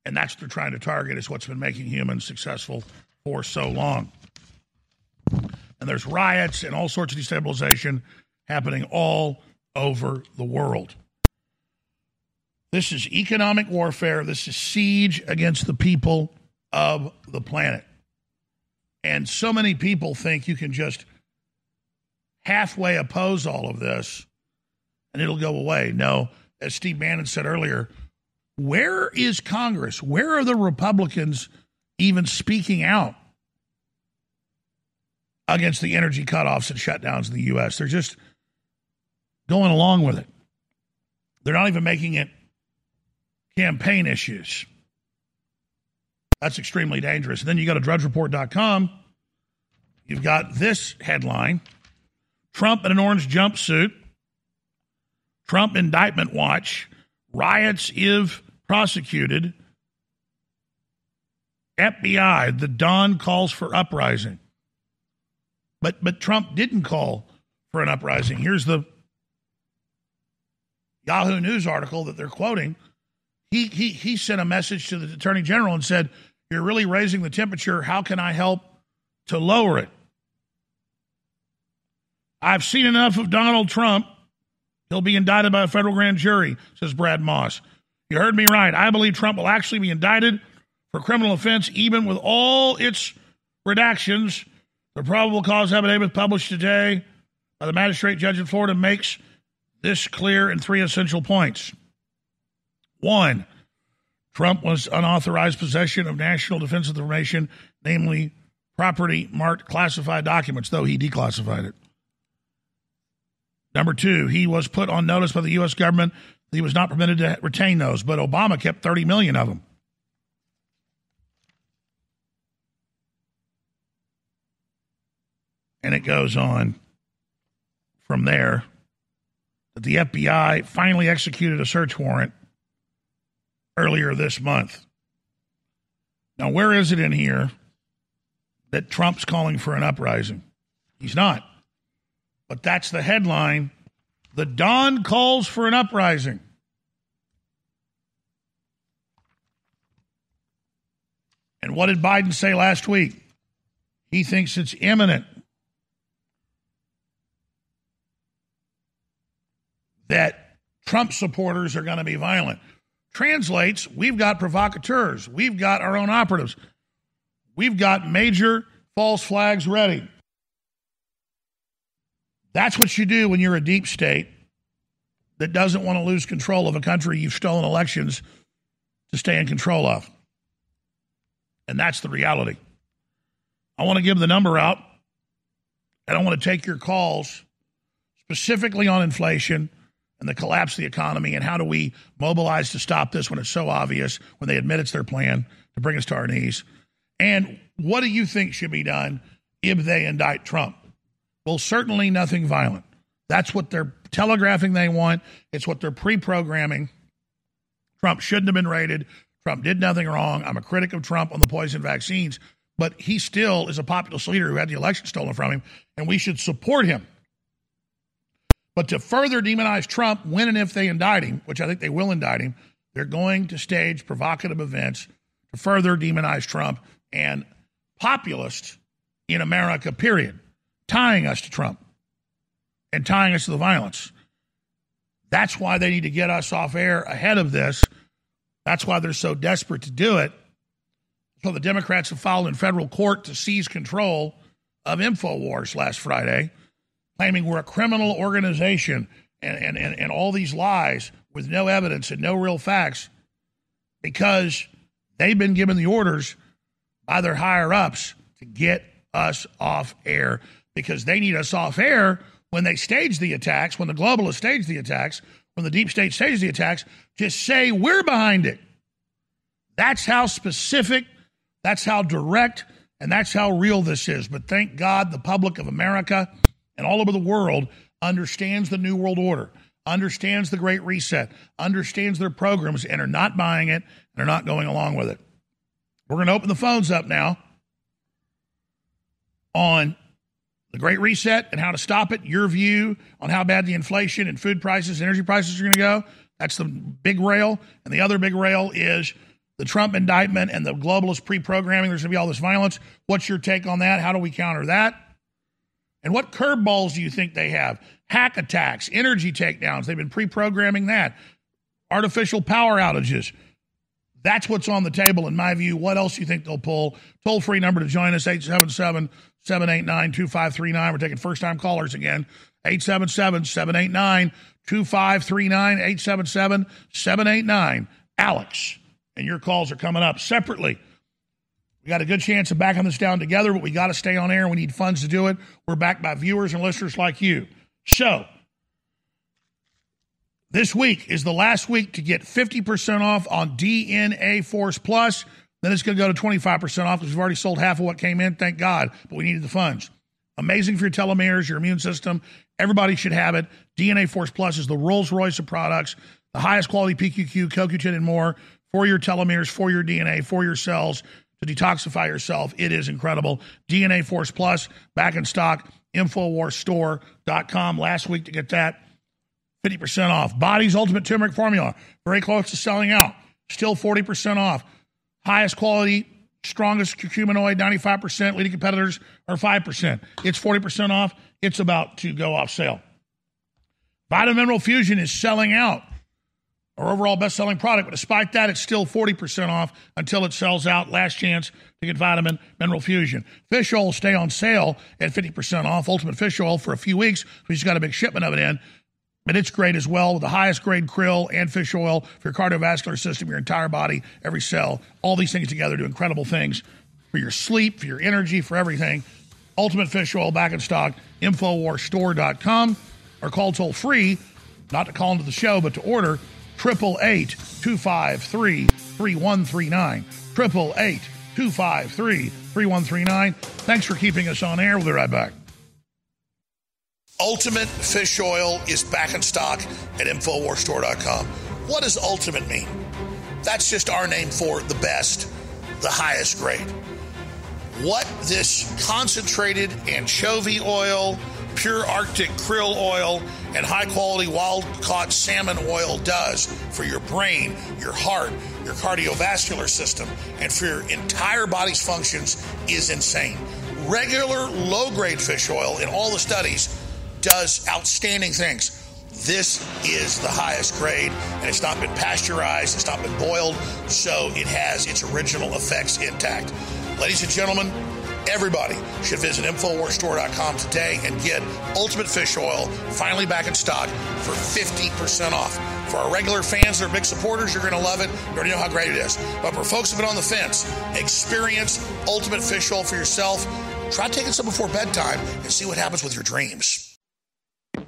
And that's what they're trying to target, is what's been making humans successful for so long. And there's riots and all sorts of destabilization happening all over the world. This is economic warfare. This is siege against the people of the planet. And so many people think you can just halfway oppose all of this and it'll go away. No, as Steve Bannon said earlier, where is Congress? Where are the Republicans even speaking out against the energy cutoffs and shutdowns in the U.S.? They're just going along with it. They're not even making it campaign issues. That's extremely dangerous. And then you go to drudgereport.com. You've got this headline Trump in an orange jumpsuit. Trump indictment watch. Riots if prosecuted. FBI, the Don calls for uprising. But but Trump didn't call for an uprising. Here's the Yahoo News article that they're quoting, he, he, he sent a message to the Attorney General and said, You're really raising the temperature. How can I help to lower it? I've seen enough of Donald Trump. He'll be indicted by a federal grand jury, says Brad Moss. You heard me right. I believe Trump will actually be indicted for criminal offense, even with all its redactions. The probable cause affidavit published today by the magistrate judge in Florida makes this clear in three essential points. One, Trump was unauthorized possession of national defense information, namely property marked classified documents, though he declassified it. Number two, he was put on notice by the U.S. government that he was not permitted to retain those, but Obama kept 30 million of them. And it goes on from there that the FBI finally executed a search warrant earlier this month. Now, where is it in here that Trump's calling for an uprising? He's not. But that's the headline. The Don calls for an uprising. And what did Biden say last week? He thinks it's imminent. That Trump supporters are going to be violent. Translates, we've got provocateurs. We've got our own operatives. We've got major false flags ready. That's what you do when you're a deep state that doesn't want to lose control of a country you've stolen elections to stay in control of. And that's the reality. I want to give the number out, and I want to take your calls specifically on inflation and the collapse of the economy and how do we mobilize to stop this when it's so obvious, when they admit it's their plan to bring us to our knees. And what do you think should be done if they indict Trump? Well, certainly nothing violent. That's what they're telegraphing they want. It's what they're pre programming. Trump shouldn't have been raided. Trump did nothing wrong. I'm a critic of Trump on the poison vaccines, but he still is a populist leader who had the election stolen from him, and we should support him. But to further demonize Trump when and if they indict him, which I think they will indict him, they're going to stage provocative events to further demonize Trump and populists in America, period, tying us to Trump and tying us to the violence. That's why they need to get us off air ahead of this that's why they're so desperate to do it. So the Democrats have filed in federal court to seize control of InfoWars last Friday, claiming we're a criminal organization and, and, and, and all these lies with no evidence and no real facts because they've been given the orders by their higher ups to get us off air because they need us off air when they stage the attacks, when the globalists stage the attacks, when the deep state stages the attacks, just say we're behind it. That's how specific, that's how direct, and that's how real this is. But thank God the public of America and all over the world understands the New World Order, understands the Great Reset, understands their programs, and are not buying it and are not going along with it. We're going to open the phones up now on the Great Reset and how to stop it, your view on how bad the inflation and food prices, energy prices are going to go. That's the big rail. And the other big rail is the Trump indictment and the globalist pre programming. There's going to be all this violence. What's your take on that? How do we counter that? And what curveballs do you think they have? Hack attacks, energy takedowns. They've been pre programming that. Artificial power outages. That's what's on the table, in my view. What else do you think they'll pull? Toll free number to join us 877 789 2539. We're taking first time callers again. 877 789 2539. 877 789 Alex. And your calls are coming up separately. We got a good chance of backing this down together, but we got to stay on air. We need funds to do it. We're backed by viewers and listeners like you. So, this week is the last week to get 50% off on DNA Force Plus. Then it's going to go to 25% off because we've already sold half of what came in, thank God, but we needed the funds. Amazing for your telomeres, your immune system. Everybody should have it. DNA Force Plus is the Rolls Royce of products, the highest quality PQQ, CoQ10, and more for your telomeres, for your DNA, for your cells to detoxify yourself. It is incredible. DNA Force Plus, back in stock, InfoWarsStore.com. Last week to get that, 50% off. Body's Ultimate Turmeric Formula, very close to selling out. Still 40% off highest quality, strongest curcuminoid, 95%. Leading competitors are 5%. It's 40% off. It's about to go off sale. Vitamin Mineral Fusion is selling out. Our overall best selling product, but despite that, it's still 40% off until it sells out. Last chance to get Vitamin Mineral Fusion. Fish oil stay on sale at 50% off. Ultimate Fish Oil for a few weeks. We just got a big shipment of it in. But it's great as well with the highest grade krill and fish oil for your cardiovascular system, your entire body, every cell. All these things together do incredible things for your sleep, for your energy, for everything. Ultimate Fish Oil back in stock, InfoWarsStore.com or call toll free, not to call into the show, but to order 888 253 3139. 888 253 3139. Thanks for keeping us on air. We'll be right back. Ultimate Fish Oil is back in stock at InfoWarsStore.com. What does ultimate mean? That's just our name for the best, the highest grade. What this concentrated anchovy oil, pure Arctic krill oil, and high quality wild caught salmon oil does for your brain, your heart, your cardiovascular system, and for your entire body's functions is insane. Regular low grade fish oil in all the studies does outstanding things. This is the highest grade, and it's not been pasteurized, it's not been boiled, so it has its original effects intact. Ladies and gentlemen, everybody should visit InfoWarsStore.com today and get Ultimate Fish Oil finally back in stock for 50% off. For our regular fans that are big supporters, you're going to love it. You already know how great it is. But for folks who've been on the fence, experience Ultimate Fish Oil for yourself. Try taking some before bedtime and see what happens with your dreams.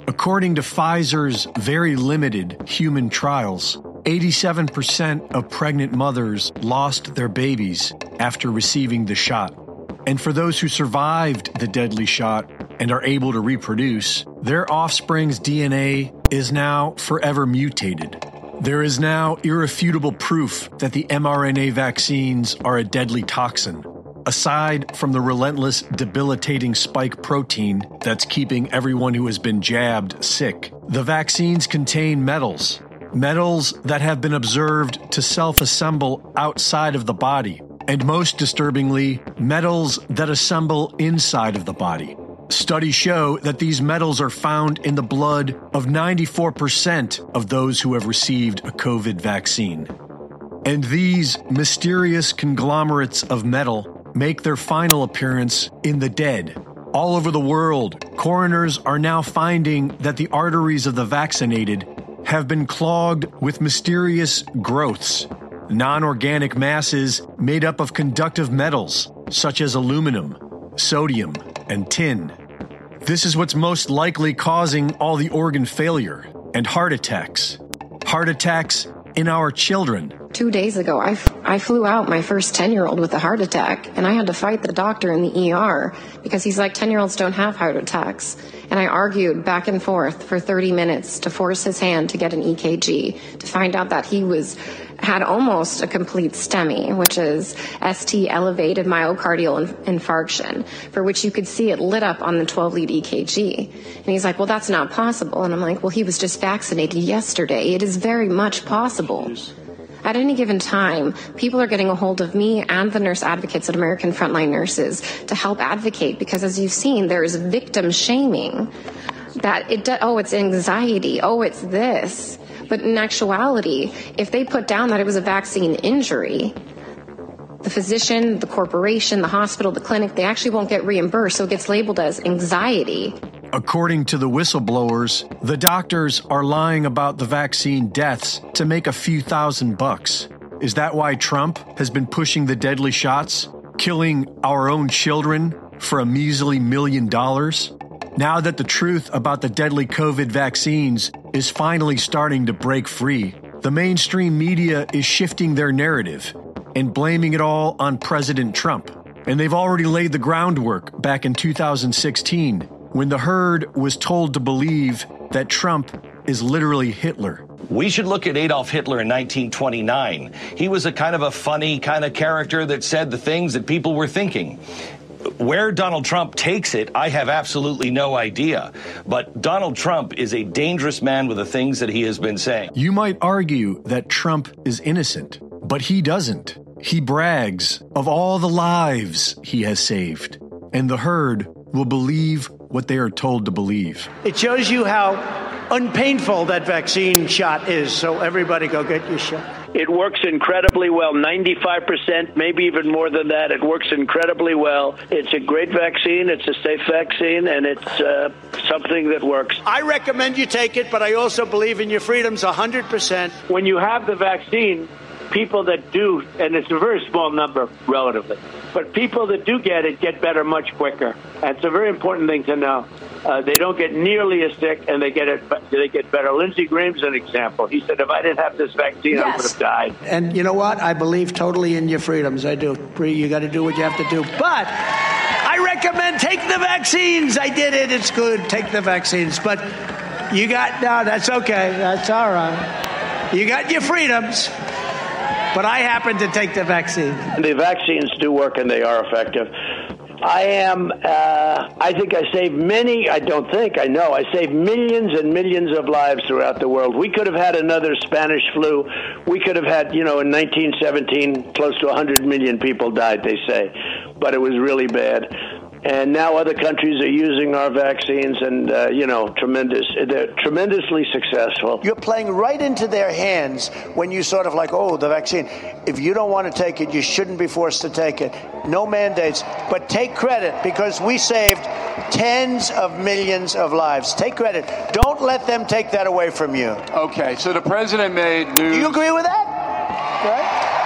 According to Pfizer's very limited human trials, 87% of pregnant mothers lost their babies after receiving the shot. And for those who survived the deadly shot and are able to reproduce, their offspring's DNA is now forever mutated. There is now irrefutable proof that the mRNA vaccines are a deadly toxin, aside from the relentless, debilitating spike protein that's keeping everyone who has been jabbed sick. The vaccines contain metals, metals that have been observed to self assemble outside of the body, and most disturbingly, metals that assemble inside of the body. Studies show that these metals are found in the blood of 94% of those who have received a COVID vaccine. And these mysterious conglomerates of metal make their final appearance in the dead. All over the world, coroners are now finding that the arteries of the vaccinated have been clogged with mysterious growths, non organic masses made up of conductive metals such as aluminum, sodium, and tin. This is what's most likely causing all the organ failure and heart attacks. Heart attacks in our children. Two days ago, I, f- I flew out my first 10 year old with a heart attack, and I had to fight the doctor in the ER because he's like, 10 year olds don't have heart attacks. And I argued back and forth for 30 minutes to force his hand to get an EKG to find out that he was had almost a complete STEMI, which is ST elevated myocardial infarction, for which you could see it lit up on the 12 lead EKG. And he's like, well, that's not possible. And I'm like, well, he was just vaccinated yesterday. It is very much possible. At any given time, people are getting a hold of me and the nurse advocates at American Frontline Nurses to help advocate because, as you've seen, there is victim shaming. That it, oh, it's anxiety. Oh, it's this. But in actuality, if they put down that it was a vaccine injury, the physician, the corporation, the hospital, the clinic, they actually won't get reimbursed. So it gets labeled as anxiety. According to the whistleblowers, the doctors are lying about the vaccine deaths to make a few thousand bucks. Is that why Trump has been pushing the deadly shots, killing our own children for a measly million dollars? Now that the truth about the deadly COVID vaccines is finally starting to break free, the mainstream media is shifting their narrative and blaming it all on President Trump. And they've already laid the groundwork back in 2016 when the herd was told to believe that Trump is literally Hitler. We should look at Adolf Hitler in 1929. He was a kind of a funny kind of character that said the things that people were thinking. Where Donald Trump takes it, I have absolutely no idea. But Donald Trump is a dangerous man with the things that he has been saying. You might argue that Trump is innocent, but he doesn't. He brags of all the lives he has saved, and the herd will believe what they are told to believe. It shows you how unpainful that vaccine shot is, so everybody go get your shot. It works incredibly well, 95%, maybe even more than that. It works incredibly well. It's a great vaccine, it's a safe vaccine, and it's uh, something that works. I recommend you take it, but I also believe in your freedoms 100%. When you have the vaccine, people that do, and it's a very small number relatively, but people that do get it get better much quicker. That's a very important thing to know. Uh, they don't get nearly as sick, and they get it. They get better. Lindsey Graham's an example. He said, "If I didn't have this vaccine, yes. I would have died." And you know what? I believe totally in your freedoms. I do. You got to do what you have to do. But I recommend take the vaccines. I did it. It's good. Take the vaccines. But you got no. That's okay. That's all right. You got your freedoms. But I happen to take the vaccine. The vaccines do work and they are effective. I am, uh, I think I saved many, I don't think, I know, I saved millions and millions of lives throughout the world. We could have had another Spanish flu. We could have had, you know, in 1917, close to 100 million people died, they say. But it was really bad and now other countries are using our vaccines, and uh, you know, tremendous. They're tremendously successful. You're playing right into their hands when you sort of like, oh, the vaccine. If you don't want to take it, you shouldn't be forced to take it. No mandates, but take credit because we saved tens of millions of lives. Take credit. Don't let them take that away from you. Okay, so the president made news. Do you agree with that? Right?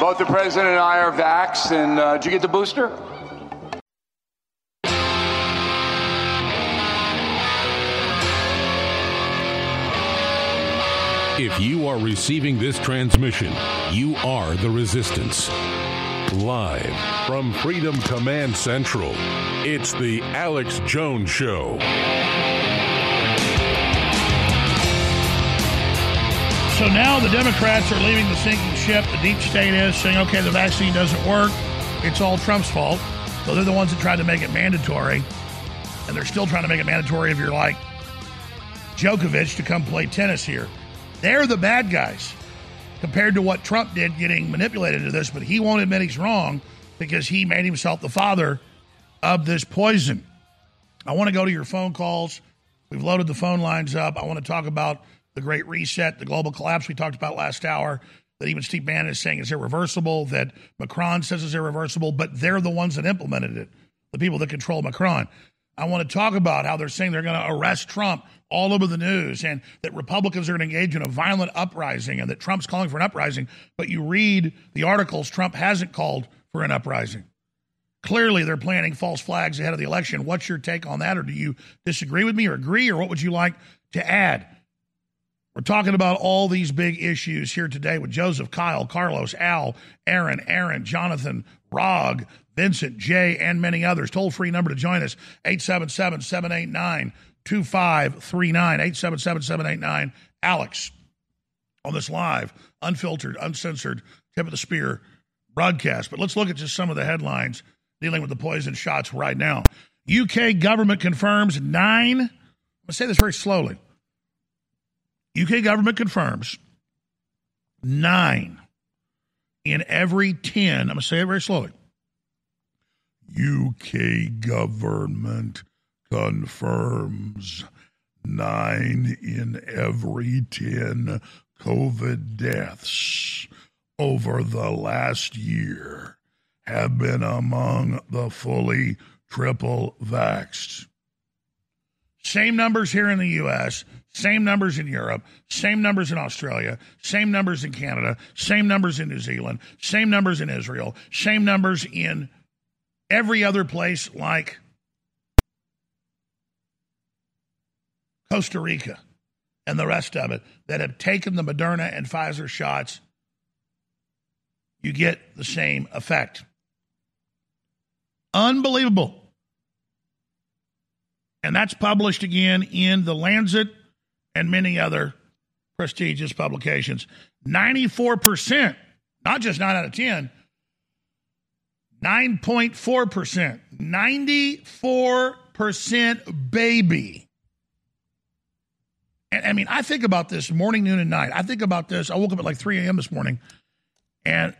Both the president and I are vaxxed, and uh, did you get the booster? If you are receiving this transmission, you are the resistance. Live from Freedom Command Central, it's the Alex Jones Show. So now the Democrats are leaving the sinking ship. The deep state is saying, okay, the vaccine doesn't work. It's all Trump's fault. So they're the ones that tried to make it mandatory. And they're still trying to make it mandatory if you're like Djokovic to come play tennis here. They're the bad guys compared to what Trump did getting manipulated to this, but he won't admit he's wrong because he made himself the father of this poison. I want to go to your phone calls. We've loaded the phone lines up. I want to talk about the Great Reset, the global collapse we talked about last hour, that even Steve Bannon is saying is irreversible, that Macron says is irreversible, but they're the ones that implemented it, the people that control Macron. I want to talk about how they're saying they're going to arrest Trump all over the news and that Republicans are going to engage in a violent uprising and that Trump's calling for an uprising. But you read the articles, Trump hasn't called for an uprising. Clearly, they're planting false flags ahead of the election. What's your take on that? Or do you disagree with me or agree? Or what would you like to add? We're talking about all these big issues here today with Joseph, Kyle, Carlos, Al, Aaron, Aaron, Jonathan, Rog, Vincent, Jay, and many others. Toll free number to join us 877 789 2539. 877 789 Alex on this live, unfiltered, uncensored, tip of the spear broadcast. But let's look at just some of the headlines dealing with the poison shots right now. UK government confirms nine, I'm going to say this very slowly UK government confirms nine in every 10, I'm going to say it very slowly. UK government confirms nine in every 10 COVID deaths over the last year have been among the fully triple vaxxed. Same numbers here in the U.S., same numbers in Europe, same numbers in Australia, same numbers in Canada, same numbers in New Zealand, same numbers in Israel, same numbers in every other place like Costa Rica and the rest of it that have taken the Moderna and Pfizer shots. You get the same effect. Unbelievable. And that's published again in the Lancet and many other prestigious publications. 94%, not just 9 out of 10, 9.4%, 94% baby. And I mean, I think about this morning, noon, and night. I think about this. I woke up at like 3 a.m. this morning and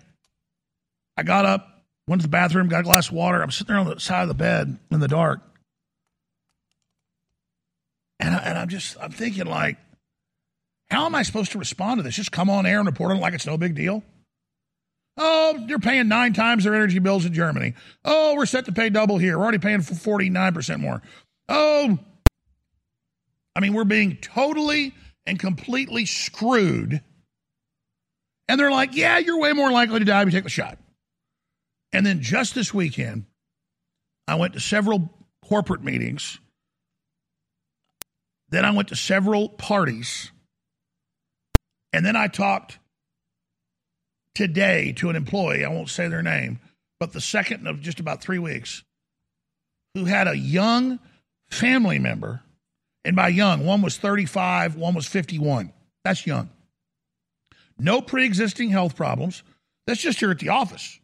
I got up, went to the bathroom, got a glass of water. I'm sitting there on the side of the bed in the dark. And, I, and I'm just, I'm thinking like, how am I supposed to respond to this? Just come on air and report on it like it's no big deal? Oh, you're paying nine times their energy bills in Germany. Oh, we're set to pay double here. We're already paying 49% more. Oh, I mean, we're being totally and completely screwed. And they're like, yeah, you're way more likely to die if you take the shot. And then just this weekend, I went to several corporate meetings then I went to several parties. And then I talked today to an employee, I won't say their name, but the second of just about three weeks, who had a young family member. And by young, one was 35, one was 51. That's young. No pre existing health problems. That's just here at the office.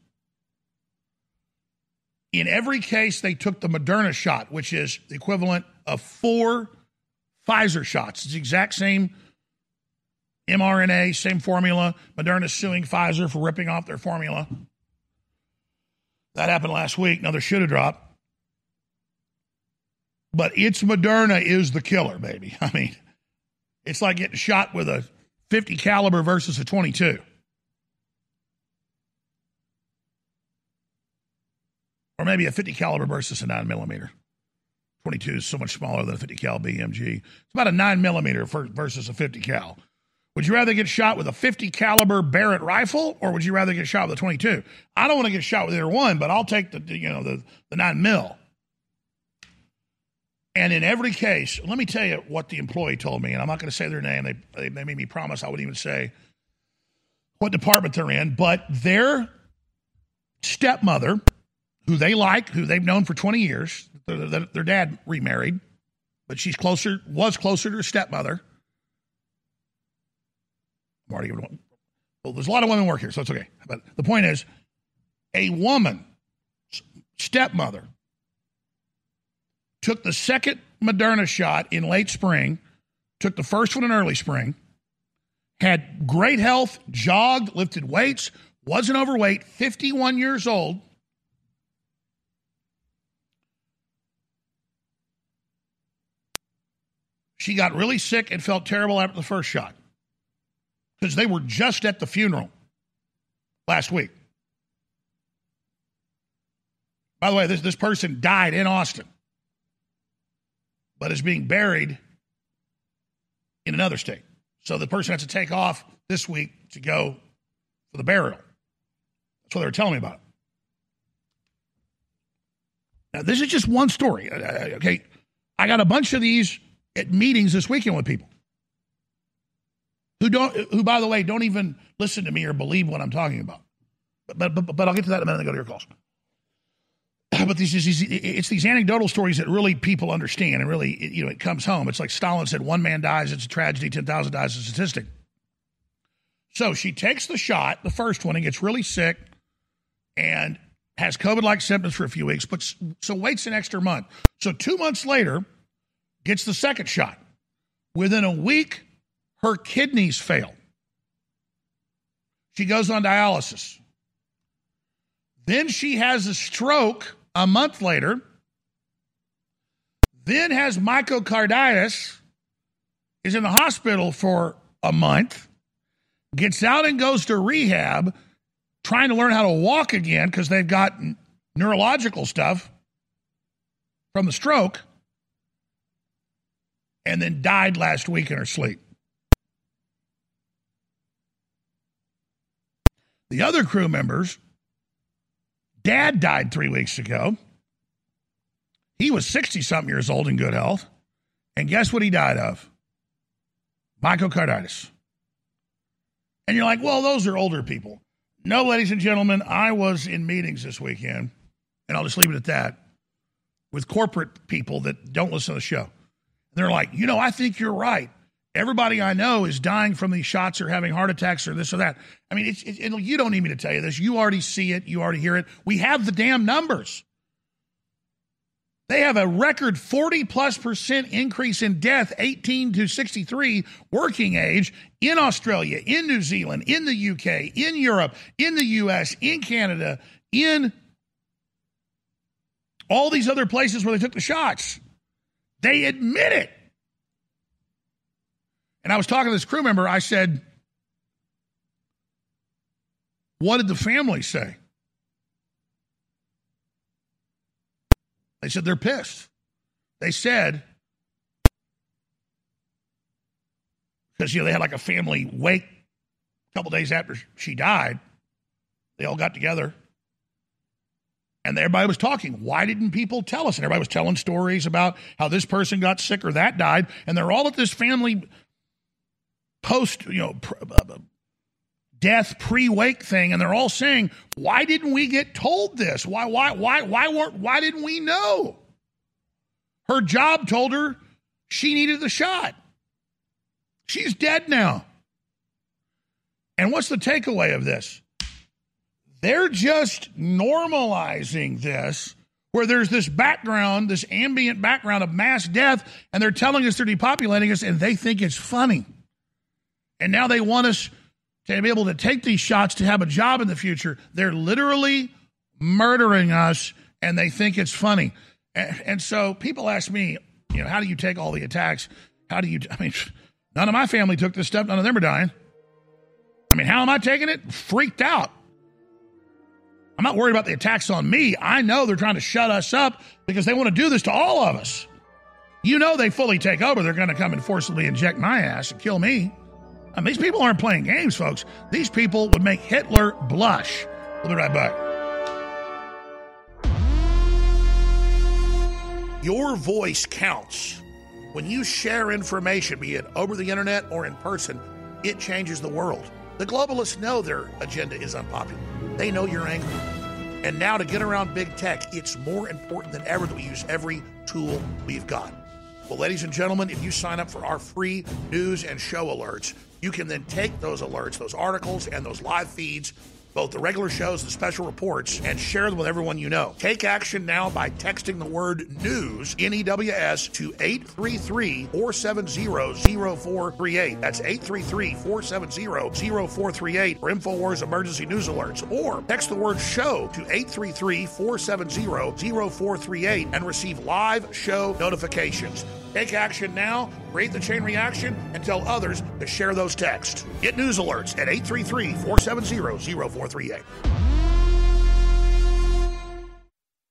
In every case, they took the Moderna shot, which is the equivalent of four Pfizer shots. It's the exact same mRNA, same formula. Moderna's suing Pfizer for ripping off their formula. That happened last week. Another should have dropped. But it's Moderna is the killer, baby. I mean, it's like getting shot with a 50 caliber versus a 22. Or maybe a 50 caliber versus a 9 millimeter. 22 is so much smaller than a 50 cal BMG. It's about a 9 millimeter versus a 50 cal. Would you rather get shot with a 50 caliber Barrett rifle or would you rather get shot with a 22? I don't want to get shot with either one, but I'll take the you know the the 9 mil. And in every case, let me tell you what the employee told me, and I'm not going to say their name. They, they made me promise I wouldn't even say what department they're in, but their stepmother, who they like, who they've known for 20 years, their, their dad remarried, but she's closer, was closer to her stepmother. I'm already giving well, there's a lot of women work here, so it's okay. But the point is, a woman, stepmother, took the second Moderna shot in late spring, took the first one in early spring, had great health, jogged, lifted weights, wasn't overweight, 51 years old. She got really sick and felt terrible after the first shot because they were just at the funeral last week. By the way, this, this person died in Austin, but is being buried in another state. So the person has to take off this week to go for the burial. That's what they were telling me about. Now, this is just one story. Uh, uh, okay. I got a bunch of these at meetings this weekend with people who don't, who by the way, don't even listen to me or believe what I'm talking about. But but but, I'll get to that in a minute and go to your calls. But these, these, it's these anecdotal stories that really people understand, and really, you know, it comes home. It's like Stalin said: "One man dies, it's a tragedy; ten thousand dies, it's a statistic." So she takes the shot, the first one, and gets really sick, and has COVID-like symptoms for a few weeks, but so waits an extra month. So two months later, gets the second shot. Within a week, her kidneys fail. She goes on dialysis. Then she has a stroke a month later. Then has myocarditis, is in the hospital for a month, gets out and goes to rehab, trying to learn how to walk again because they've got neurological stuff from the stroke, and then died last week in her sleep. The other crew members, dad died three weeks ago. He was 60 something years old in good health. And guess what he died of? Myocarditis. And you're like, well, those are older people. No, ladies and gentlemen, I was in meetings this weekend, and I'll just leave it at that, with corporate people that don't listen to the show. They're like, you know, I think you're right. Everybody I know is dying from these shots or having heart attacks or this or that. I mean, it's, it, it, you don't need me to tell you this. You already see it. You already hear it. We have the damn numbers. They have a record 40 plus percent increase in death, 18 to 63 working age in Australia, in New Zealand, in the UK, in Europe, in the US, in Canada, in all these other places where they took the shots. They admit it. And I was talking to this crew member. I said, What did the family say? They said they're pissed. They said, because you know they had like a family wake a couple days after she died. They all got together and everybody was talking. Why didn't people tell us? And everybody was telling stories about how this person got sick or that died. And they're all at this family post, you know, uh, death pre-wake thing, and they're all saying, "Why didn't we get told this? Why, why, why, why weren't? Why didn't we know?" Her job told her she needed the shot. She's dead now. And what's the takeaway of this? They're just normalizing this, where there's this background, this ambient background of mass death, and they're telling us they're depopulating us, and they think it's funny. And now they want us to be able to take these shots to have a job in the future. They're literally murdering us, and they think it's funny. And, and so people ask me, you know, how do you take all the attacks? How do you, I mean, none of my family took this stuff, none of them are dying. I mean, how am I taking it? Freaked out. I'm not worried about the attacks on me. I know they're trying to shut us up because they want to do this to all of us. You know, they fully take over. They're going to come and forcibly inject my ass and kill me. These people aren't playing games, folks. These people would make Hitler blush. We'll be right back. Your voice counts. When you share information, be it over the internet or in person, it changes the world. The globalists know their agenda is unpopular. They know you're angry. And now to get around big tech, it's more important than ever that we use every tool we've got. Well, ladies and gentlemen, if you sign up for our free news and show alerts, you can then take those alerts, those articles, and those live feeds both the regular shows and special reports, and share them with everyone you know. Take action now by texting the word news, N E W S, to 833 470 0438. That's 833 470 0438 for InfoWars emergency news alerts. Or text the word show to 833 470 0438 and receive live show notifications. Take action now, create the chain reaction, and tell others to share those texts. Get news alerts at 833 470 0438. 438.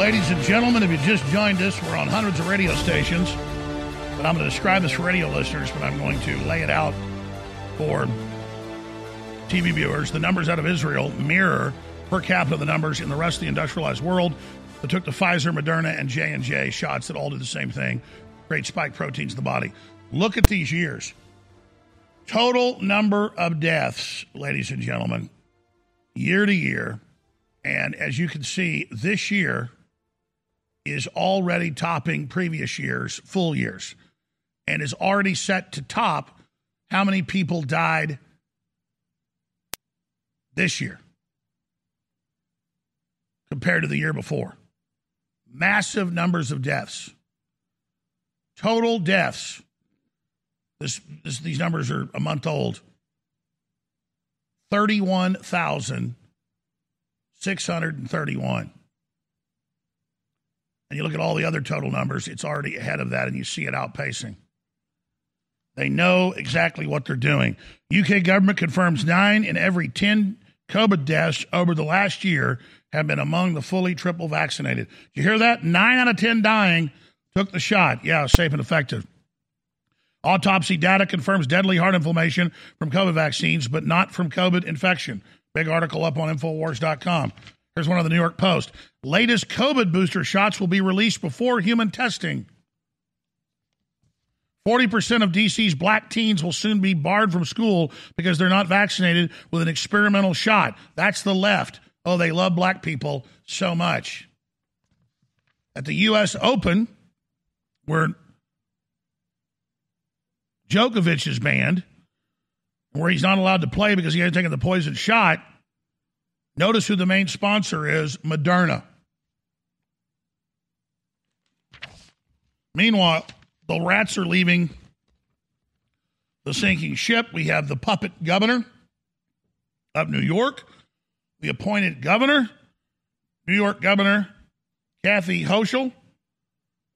Ladies and gentlemen, if you just joined us, we're on hundreds of radio stations. But I'm going to describe this for radio listeners, but I'm going to lay it out for TV viewers. The numbers out of Israel mirror per capita the numbers in the rest of the industrialized world that took the Pfizer, Moderna, and J and J shots that all did the same thing, create spike proteins in the body. Look at these years. Total number of deaths, ladies and gentlemen, year to year. And as you can see, this year, is already topping previous years, full years, and is already set to top how many people died this year compared to the year before. Massive numbers of deaths. Total deaths. This, this, these numbers are a month old. 31,631 and you look at all the other total numbers, it's already ahead of that, and you see it outpacing. They know exactly what they're doing. UK government confirms nine in every 10 COVID deaths over the last year have been among the fully triple vaccinated. You hear that? Nine out of 10 dying took the shot. Yeah, safe and effective. Autopsy data confirms deadly heart inflammation from COVID vaccines, but not from COVID infection. Big article up on Infowars.com. Here's one of the New York Post. Latest COVID booster shots will be released before human testing. 40% of DC's black teens will soon be barred from school because they're not vaccinated with an experimental shot. That's the left. Oh, they love black people so much. At the U.S. Open, where Djokovic is banned, where he's not allowed to play because he hasn't taken the poison shot, notice who the main sponsor is Moderna. Meanwhile, the rats are leaving the sinking ship. We have the puppet governor of New York, the appointed governor, New York Governor Kathy Hochul.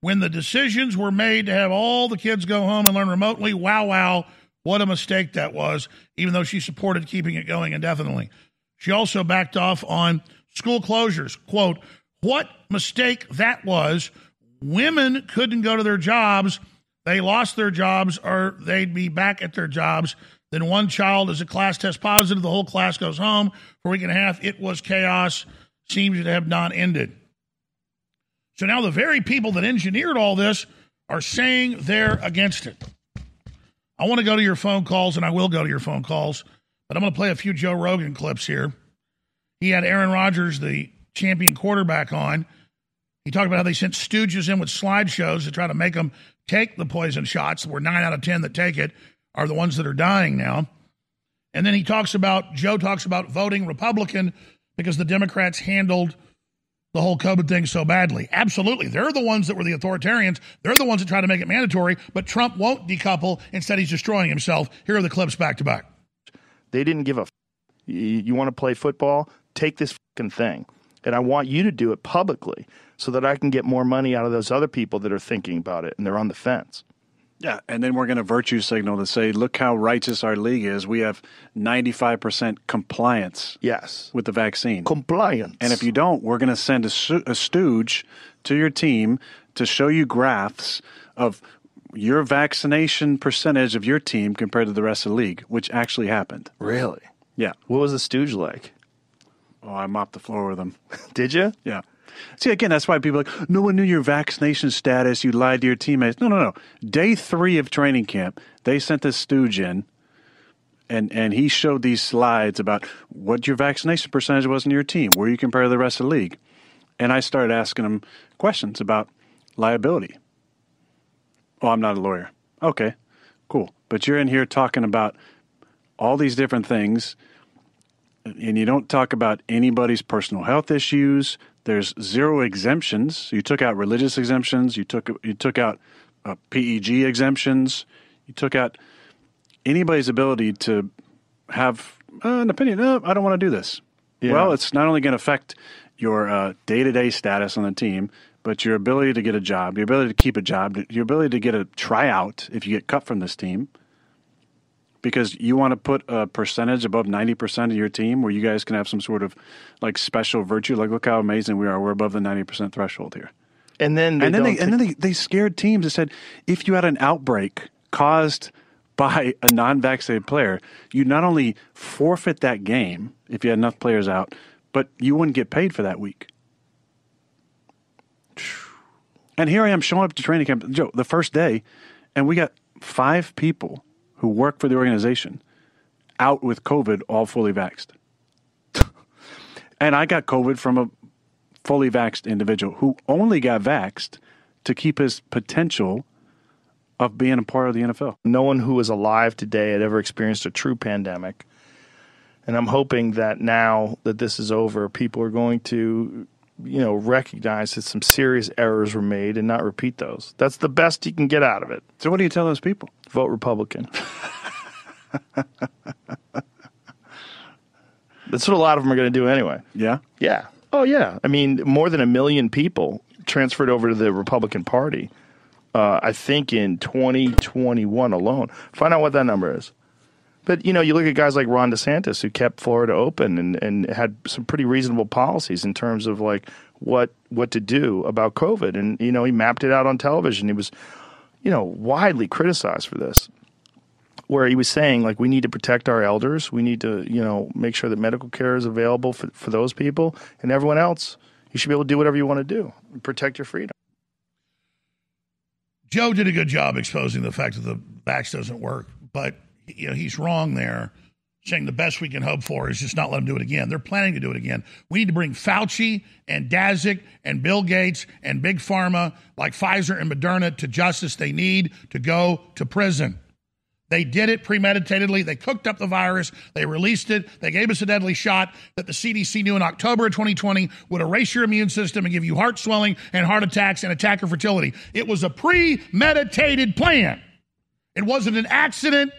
When the decisions were made to have all the kids go home and learn remotely, wow, wow, what a mistake that was, even though she supported keeping it going indefinitely. She also backed off on school closures. Quote, what mistake that was. Women couldn't go to their jobs. They lost their jobs or they'd be back at their jobs. Then one child is a class test positive. The whole class goes home for a week and a half. It was chaos. Seems to have not ended. So now the very people that engineered all this are saying they're against it. I want to go to your phone calls, and I will go to your phone calls, but I'm going to play a few Joe Rogan clips here. He had Aaron Rodgers, the champion quarterback, on. He talked about how they sent stooges in with slideshows to try to make them take the poison shots, where nine out of 10 that take it are the ones that are dying now. And then he talks about, Joe talks about voting Republican because the Democrats handled the whole COVID thing so badly. Absolutely. They're the ones that were the authoritarians. They're the ones that try to make it mandatory, but Trump won't decouple. Instead, he's destroying himself. Here are the clips back to back. They didn't give a. F- you, you want to play football? Take this fucking thing. And I want you to do it publicly so that I can get more money out of those other people that are thinking about it and they're on the fence. Yeah, and then we're going to virtue signal to say, look how righteous our league is. We have 95% compliance. Yes. With the vaccine. Compliance. And if you don't, we're going to send a, a stooge to your team to show you graphs of your vaccination percentage of your team compared to the rest of the league, which actually happened. Really? Yeah. What was the stooge like? Oh, I mopped the floor with them. Did you? Yeah. See, again, that's why people are like, no one knew your vaccination status. You lied to your teammates. No, no, no. Day three of training camp, they sent this stooge in, and, and he showed these slides about what your vaccination percentage was in your team, where you compare to the rest of the league. And I started asking him questions about liability. Oh, I'm not a lawyer. Okay, cool. But you're in here talking about all these different things, and you don't talk about anybody's personal health issues, there's zero exemptions. You took out religious exemptions. You took you took out uh, PEG exemptions. You took out anybody's ability to have uh, an opinion. Oh, I don't want to do this. Yeah. Well, it's not only going to affect your day to day status on the team, but your ability to get a job, your ability to keep a job, your ability to get a tryout if you get cut from this team because you want to put a percentage above 90% of your team where you guys can have some sort of like special virtue. Like look how amazing we are. We're above the 90% threshold here. And then and then they, and then they, they scared teams and said if you had an outbreak caused by a non-vaccinated player you not only forfeit that game if you had enough players out but you wouldn't get paid for that week and here i am showing up to training camp joe the first day and we got five people who work for the organization out with COVID all fully vaxxed. and I got COVID from a fully vaxxed individual who only got vaxxed to keep his potential of being a part of the NFL. No one who is alive today had ever experienced a true pandemic. And I'm hoping that now that this is over, people are going to, you know, recognize that some serious errors were made and not repeat those. That's the best you can get out of it. So what do you tell those people? Vote Republican. That's what a lot of them are going to do anyway. Yeah? Yeah. Oh, yeah. I mean, more than a million people transferred over to the Republican Party, uh, I think in 2021 alone. Find out what that number is. But, you know, you look at guys like Ron DeSantis who kept Florida open and, and had some pretty reasonable policies in terms of like what what to do about COVID. And, you know, he mapped it out on television. He was, you know, widely criticized for this. where he was saying like we need to protect our elders, we need to you know make sure that medical care is available for, for those people and everyone else. You should be able to do whatever you want to do, protect your freedom. Joe did a good job exposing the fact that the vax doesn't work, but you know he's wrong there, saying the best we can hope for is just not let them do it again. They're planning to do it again. We need to bring Fauci and Daszak and Bill Gates and Big Pharma like Pfizer and Moderna to justice. They need to go to prison. They did it premeditatedly. They cooked up the virus. They released it. They gave us a deadly shot that the CDC knew in October of 2020 would erase your immune system and give you heart swelling and heart attacks and attack your fertility. It was a premeditated plan. It wasn't an accident.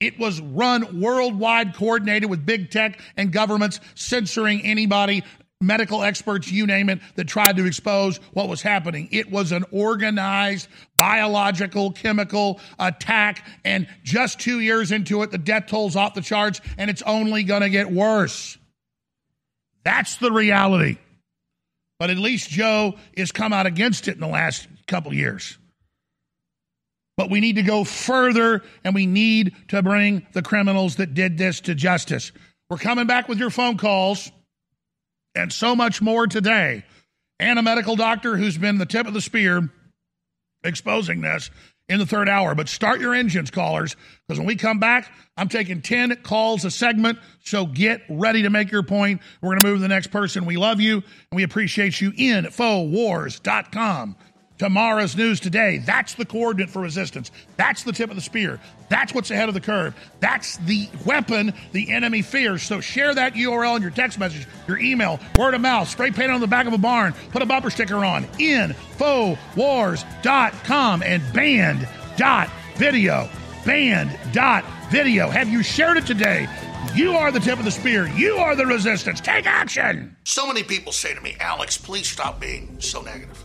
It was run worldwide, coordinated with big tech and governments censoring anybody medical experts, you name it, that tried to expose what was happening. It was an organized biological, chemical attack. And just two years into it, the death toll's off the charts, and it's only going to get worse. That's the reality. But at least Joe has come out against it in the last couple years. But we need to go further and we need to bring the criminals that did this to justice. We're coming back with your phone calls and so much more today. And a medical doctor who's been the tip of the spear exposing this in the third hour. But start your engines, callers, because when we come back, I'm taking 10 calls a segment. So get ready to make your point. We're going to move to the next person. We love you and we appreciate you. Infowars.com tomorrow's news today. That's the coordinate for resistance. That's the tip of the spear. That's what's ahead of the curve. That's the weapon the enemy fears. So share that URL in your text message, your email, word of mouth, spray paint on the back of a barn, put a bumper sticker on, infowars.com and banned.video. Banned.video. Have you shared it today? You are the tip of the spear. You are the resistance. Take action. So many people say to me, Alex, please stop being so negative.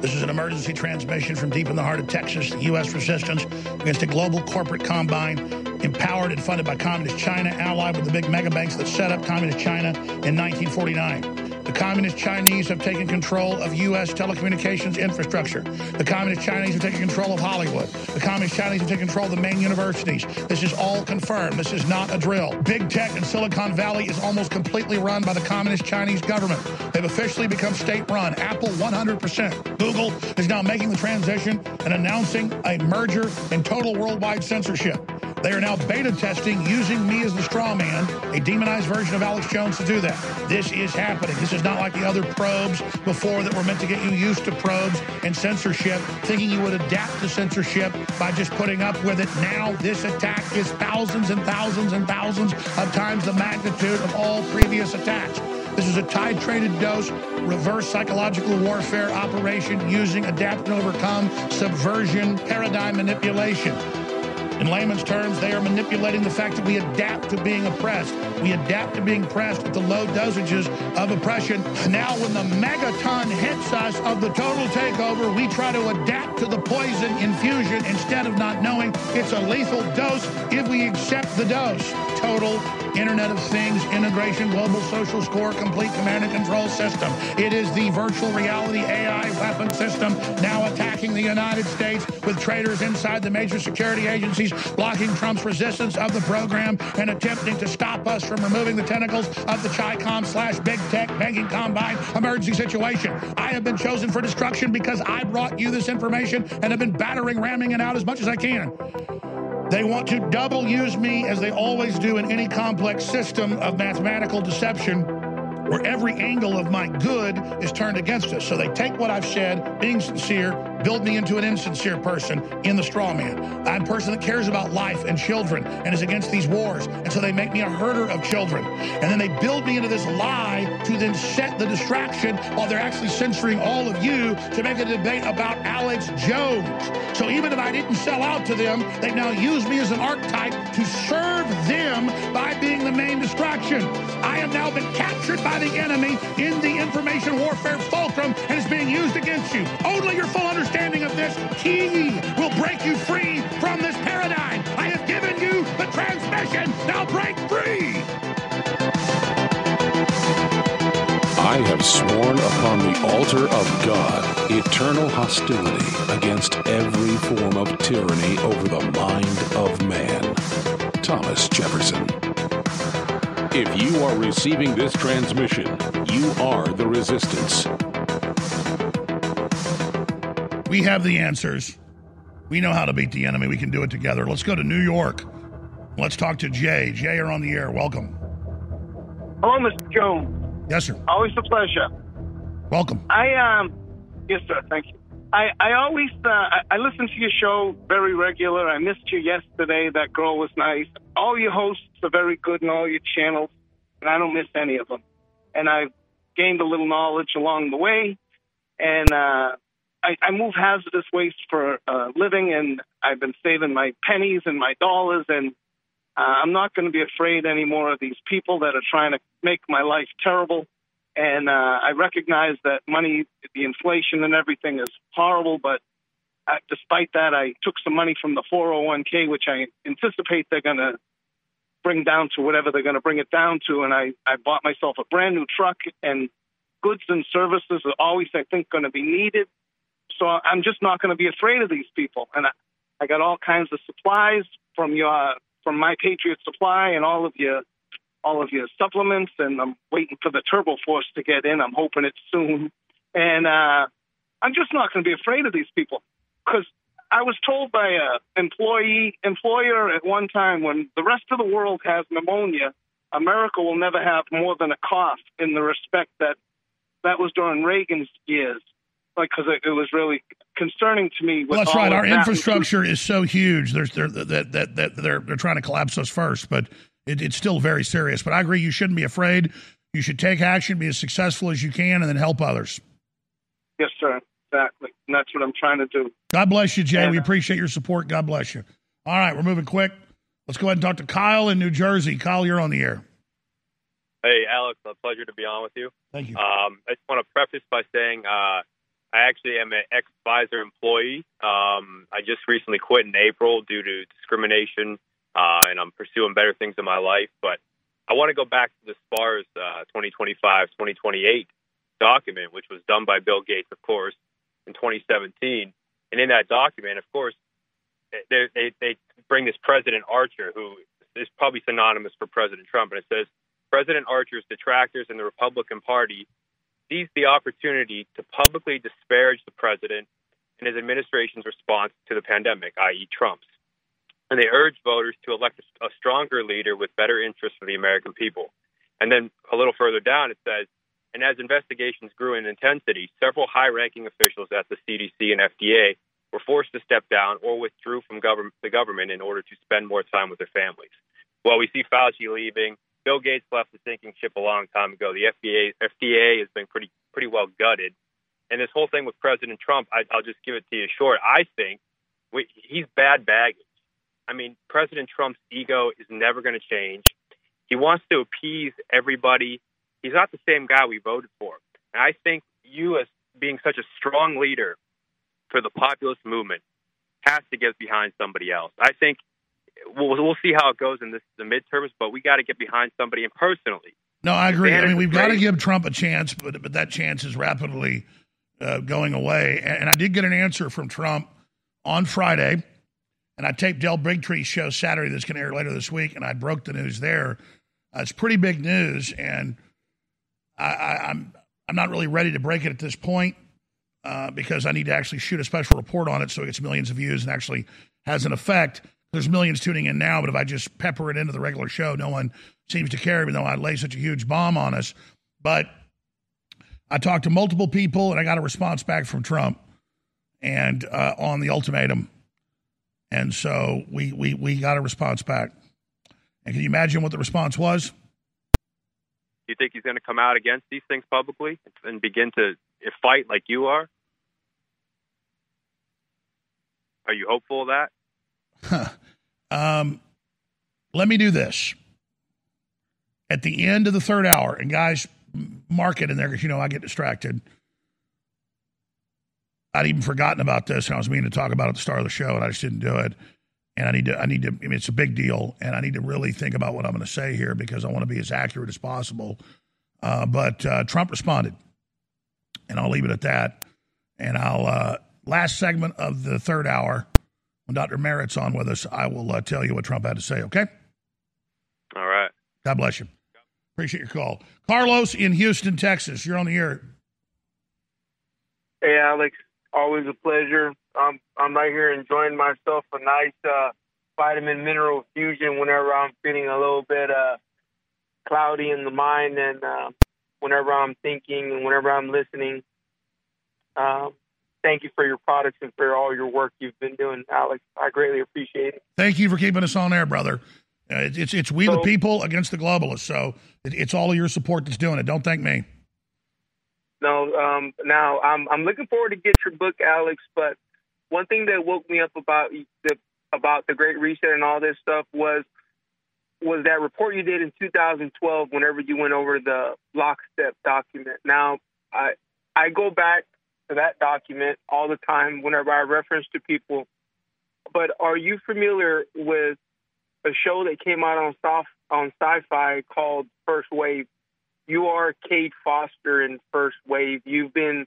This is an emergency transmission from deep in the heart of Texas, the U.S. resistance against a global corporate combine empowered and funded by Communist China, allied with the big mega banks that set up Communist China in 1949. The Communist Chinese have taken control of U.S. telecommunications infrastructure. The Communist Chinese have taken control of Hollywood. The Communist Chinese have taken control of the main universities. This is all confirmed. This is not a drill. Big tech in Silicon Valley is almost completely run by the Communist Chinese government. They've officially become state run. Apple 100%. Google is now making the transition and announcing a merger and total worldwide censorship. They are now beta testing using me as the straw man, a demonized version of Alex Jones to do that. This is happening. This is not like the other probes before that were meant to get you used to probes and censorship, thinking you would adapt to censorship by just putting up with it. Now this attack is thousands and thousands and thousands of times the magnitude of all previous attacks. This is a titrated dose, reverse psychological warfare operation using adapt and overcome subversion paradigm manipulation. In layman's terms, they are manipulating the fact that we adapt to being oppressed. We adapt to being pressed at the low dosages of oppression. Now, when the megaton hits us of the total takeover, we try to adapt to the poison infusion instead of not knowing it's a lethal dose if we accept the dose. Total Internet of Things, integration, global social score, complete command and control system. It is the virtual reality AI weapon system now attacking the United States with traitors inside the major security agencies, blocking Trump's resistance of the program and attempting to stop us from removing the tentacles of the CHICOM slash big tech banking combine emergency situation. I have been chosen for destruction because I brought you this information and have been battering, ramming it out as much as I can. They want to double use me as they always do in any complex system of mathematical deception where every angle of my good is turned against us. So they take what I've said, being sincere, build me into an insincere person in the straw man. I'm a person that cares about life and children and is against these wars. And so they make me a herder of children. And then they build me into this lie to then set the distraction while they're actually censoring all of you to make a debate about Alex Jones. So even if I didn't sell out to them, they now use me as an archetype to serve them by being the main distraction. I have now been captured by the enemy in the information warfare fulcrum and is being used against you. Only your full understanding of this key will break you free from this paradigm. I have given you the transmission. Now break free. I have sworn upon the altar of God eternal hostility against every form of tyranny over the mind of man. Thomas Jefferson. If you are receiving this transmission, you are the resistance. We have the answers. We know how to beat the enemy. We can do it together. Let's go to New York. Let's talk to Jay. Jay, you're on the air. Welcome. Hello, Mr. Jones. Yes, sir. Always a pleasure. Welcome. I um, yes, sir. Thank you. I I always uh, I, I listen to your show very regular. I missed you yesterday. That girl was nice. All your hosts are very good in all your channels, and I don't miss any of them. And I've gained a little knowledge along the way. And uh, I, I move hazardous waste for a living, and I've been saving my pennies and my dollars. And uh, I'm not going to be afraid anymore of these people that are trying to make my life terrible. And uh, I recognize that money, the inflation and everything is horrible, but uh, despite that, I took some money from the 401k, which I anticipate they're going to bring down to whatever they're going to bring it down to. And I, I bought myself a brand new truck, and goods and services are always, I think, going to be needed. So I'm just not going to be afraid of these people. And I, I got all kinds of supplies from your from my Patriot Supply and all of your all of your supplements, and I'm waiting for the Turbo Force to get in. I'm hoping it's soon, and uh, I'm just not going to be afraid of these people because I was told by a employee employer at one time when the rest of the world has pneumonia, America will never have more than a cough. In the respect that that was during Reagan's years, like because it, it was really concerning to me. With Well, that's all right. of Our that. infrastructure is so huge. There's they're, that that that they're they're trying to collapse us first, but it, it's still very serious. But I agree. You shouldn't be afraid. You should take action, be as successful as you can, and then help others. Yes, sir. Exactly. And that's what I'm trying to do. God bless you, Jay. We appreciate your support. God bless you. All right, we're moving quick. Let's go ahead and talk to Kyle in New Jersey. Kyle, you're on the air. Hey, Alex, a pleasure to be on with you. Thank you. Um, I just want to preface by saying uh, I actually am an ex Pfizer employee. Um, I just recently quit in April due to discrimination, uh, and I'm pursuing better things in my life. But I want to go back to the SPARS uh, 2025 2028 document, which was done by Bill Gates, of course, in 2017. And in that document, of course, they, they, they bring this President Archer, who is probably synonymous for President Trump, and it says President Archer's detractors in the Republican Party seized the opportunity to publicly disparage the president and his administration's response to the pandemic, i.e., Trump's. And they urged voters to elect a stronger leader with better interests for the American people. And then a little further down, it says, and as investigations grew in intensity, several high ranking officials at the CDC and FDA were forced to step down or withdrew from government, the government in order to spend more time with their families. Well, we see Fauci leaving. Bill Gates left the sinking ship a long time ago. The FDA, FDA has been pretty pretty well gutted. And this whole thing with President Trump, I, I'll just give it to you short. I think we, he's bad baggage. I mean, President Trump's ego is never going to change. He wants to appease everybody. He's not the same guy we voted for. And I think you, as being such a strong leader for the populist movement, has to get behind somebody else. I think we'll we'll see how it goes in this the midterms. But we got to get behind somebody and personally. No, I agree. I mean, we've got to give Trump a chance, but but that chance is rapidly uh, going away. And, and I did get an answer from Trump on Friday, and I taped Del Bigtree's show Saturday. That's going to air later this week, and I broke the news there. Uh, it's pretty big news, and I, I, I'm I'm not really ready to break it at this point uh, because I need to actually shoot a special report on it so it gets millions of views and actually has an effect. There's millions tuning in now, but if I just pepper it into the regular show, no one seems to care, even though I lay such a huge bomb on us. But I talked to multiple people, and I got a response back from Trump and uh, on the ultimatum, and so we we we got a response back. And can you imagine what the response was? Do you think he's going to come out against these things publicly and begin to fight like you are? Are you hopeful of that? Um, let me do this. At the end of the third hour, and guys, mark it in there because you know I get distracted. I'd even forgotten about this, and I was meaning to talk about it at the start of the show, and I just didn't do it. And I need to, I need to. I mean, it's a big deal, and I need to really think about what I'm going to say here because I want to be as accurate as possible. Uh, but uh, Trump responded, and I'll leave it at that. And I'll uh, last segment of the third hour when Dr. Merritt's on with us, I will uh, tell you what Trump had to say. Okay. All right. God bless you. Appreciate your call. Carlos in Houston, Texas. You're on the air. Hey, Alex. Always a pleasure. I'm I'm right here enjoying myself a nice uh, vitamin mineral fusion whenever I'm feeling a little bit uh, cloudy in the mind and uh, whenever I'm thinking and whenever I'm listening. Um, thank you for your products and for all your work you've been doing, Alex. I greatly appreciate it. Thank you for keeping us on air, brother. Uh, it's, it's it's we the people against the globalists. So it, it's all of your support that's doing it. Don't thank me. No, um, now I'm I'm looking forward to get your book, Alex. But one thing that woke me up about the about the Great Reset and all this stuff was was that report you did in 2012. Whenever you went over the lockstep document. Now I I go back to that document all the time whenever I reference to people. But are you familiar with a show that came out on soft on sci-fi called First Wave? You are Cade Foster in First Wave. You've been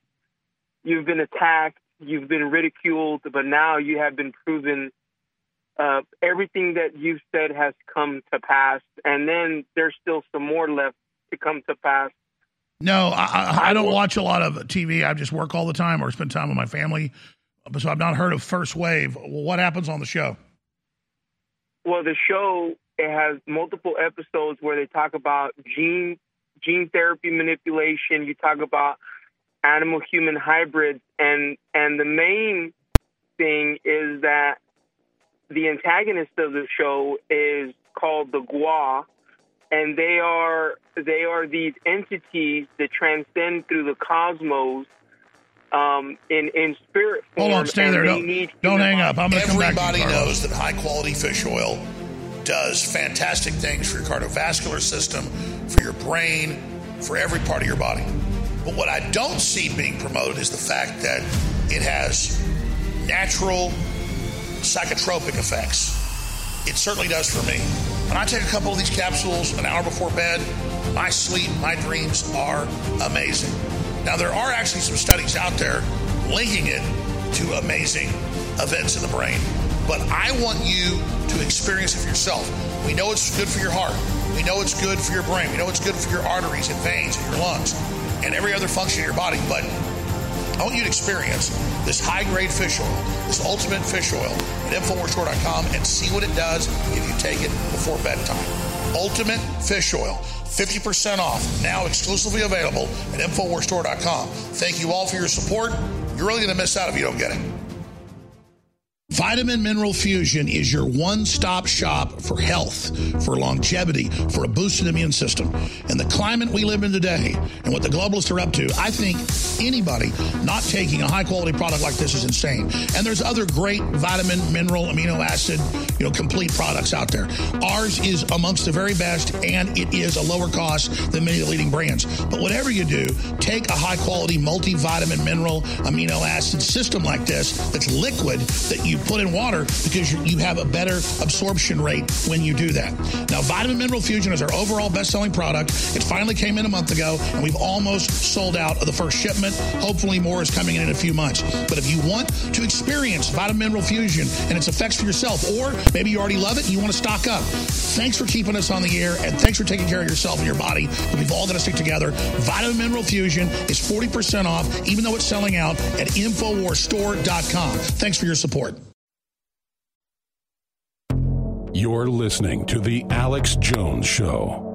you've been attacked, you've been ridiculed, but now you have been proven uh, everything that you've said has come to pass, and then there's still some more left to come to pass. No, I, I, I don't watch a lot of TV. I just work all the time or spend time with my family. So I've not heard of First Wave. What happens on the show? Well, the show it has multiple episodes where they talk about gene gene therapy manipulation. You talk about animal human hybrids, and and the main thing is that the antagonist of the show is called the Gua, and they are they are these entities that transcend through the cosmos um, in in spirit form. Hold on, stay there. Don't, need don't hang up. I'm going to come back. you, Everybody knows that high quality fish oil does fantastic things for your cardiovascular system, for your brain, for every part of your body. But what I don't see being promoted is the fact that it has natural psychotropic effects. It certainly does for me. When I take a couple of these capsules an hour before bed, my sleep, my dreams are amazing. Now, there are actually some studies out there linking it to amazing events in the brain, but I want you to experience it for yourself. We know it's good for your heart. We know it's good for your brain. We know it's good for your arteries and veins and your lungs and every other function in your body. But I want you to experience this high grade fish oil, this ultimate fish oil at InfoWarsStore.com and see what it does if you take it before bedtime. Ultimate fish oil, 50% off, now exclusively available at InfoWarsStore.com. Thank you all for your support. You're really going to miss out if you don't get it. Vitamin Mineral Fusion is your one stop shop for health, for longevity, for a boosted immune system. And the climate we live in today and what the globalists are up to, I think anybody not taking a high quality product like this is insane. And there's other great vitamin, mineral, amino acid, you know, complete products out there. Ours is amongst the very best and it is a lower cost than many of the leading brands. But whatever you do, take a high quality multivitamin, mineral, amino acid system like this that's liquid that you put in water because you, have a better absorption rate when you do that. Now, Vitamin Mineral Fusion is our overall best-selling product. It finally came in a month ago, and we've almost sold out of the first shipment. Hopefully, more is coming in in a few months. But if you want to experience Vitamin Mineral Fusion and its effects for yourself, or maybe you already love it and you want to stock up, thanks for keeping us on the air, and thanks for taking care of yourself and your body. We've all got to stick together. Vitamin Mineral Fusion is 40% off, even though it's selling out at InfoWarsStore.com. Thanks for your support. You're listening to The Alex Jones Show.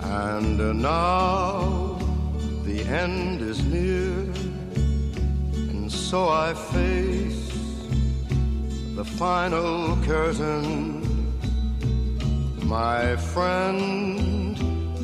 And uh, now the end is near, and so I face the final curtain. My friend,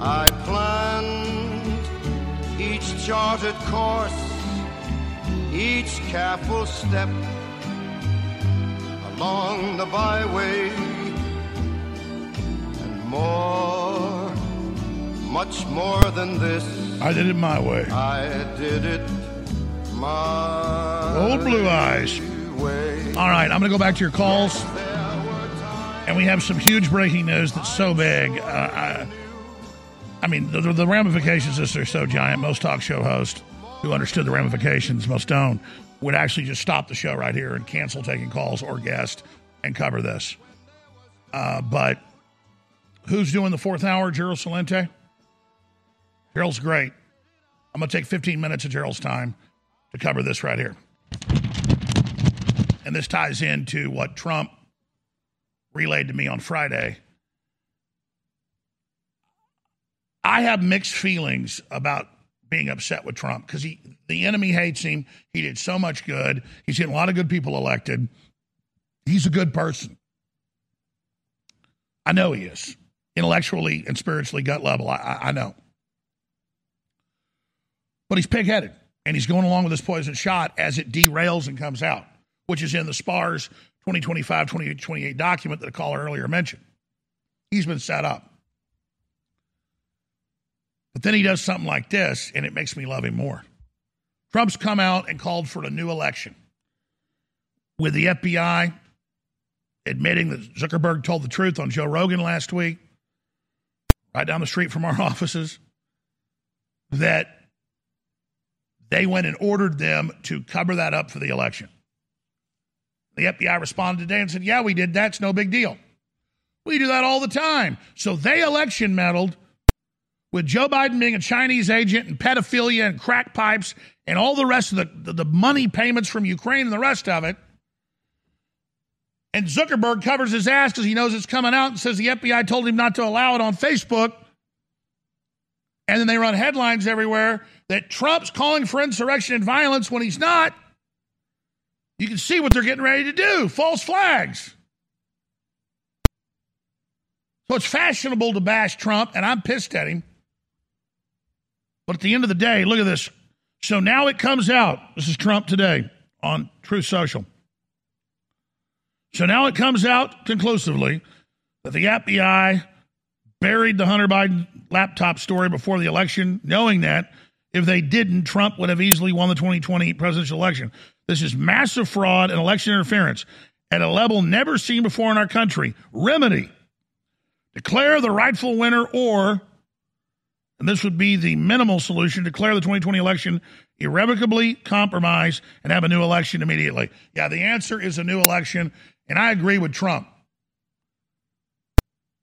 I planned each charted course, each careful step along the byway, and more, much more than this. I did it my way. I did it my Old Blue Eyes. All right, I'm going to go back to your calls. And we have some huge breaking news that's so big. Uh, I, I mean, the, the ramifications of this are so giant. Most talk show hosts who understood the ramifications, most don't, would actually just stop the show right here and cancel taking calls or guests and cover this. Uh, but who's doing the fourth hour? Gerald Celente? Gerald's great. I'm going to take 15 minutes of Gerald's time to cover this right here. And this ties into what Trump relayed to me on Friday. I have mixed feelings about being upset with Trump because he the enemy hates him. He did so much good. He's getting a lot of good people elected. He's a good person. I know he is intellectually and spiritually, gut level. I, I, know, but he's pigheaded and he's going along with this poison shot as it derails and comes out, which is in the SPARS 2025 2028 document that a caller earlier mentioned. He's been set up. But then he does something like this, and it makes me love him more. Trump's come out and called for a new election with the FBI admitting that Zuckerberg told the truth on Joe Rogan last week, right down the street from our offices, that they went and ordered them to cover that up for the election. The FBI responded today and said, Yeah, we did. That's no big deal. We do that all the time. So they election meddled with Joe Biden being a Chinese agent and pedophilia and crack pipes and all the rest of the, the, money payments from Ukraine and the rest of it. And Zuckerberg covers his ass because he knows it's coming out and says the FBI told him not to allow it on Facebook. And then they run headlines everywhere that Trump's calling for insurrection and violence when he's not. You can see what they're getting ready to do false flags. So it's fashionable to bash Trump, and I'm pissed at him. But at the end of the day, look at this. So now it comes out. This is Trump today on Truth Social. So now it comes out conclusively that the FBI buried the Hunter Biden laptop story before the election, knowing that if they didn't, Trump would have easily won the 2020 presidential election. This is massive fraud and election interference at a level never seen before in our country. Remedy declare the rightful winner, or, and this would be the minimal solution, declare the 2020 election irrevocably compromised and have a new election immediately. Yeah, the answer is a new election, and I agree with Trump.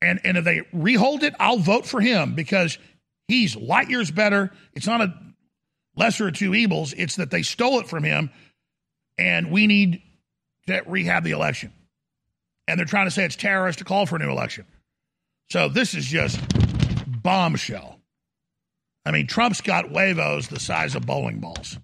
And, and if they rehold it, I'll vote for him because he's light years better. It's not a lesser of two evils, it's that they stole it from him, and we need to rehab the election. And they're trying to say it's terrorist to call for a new election. So this is just bombshell. I mean, Trump's got huevos the size of bowling balls.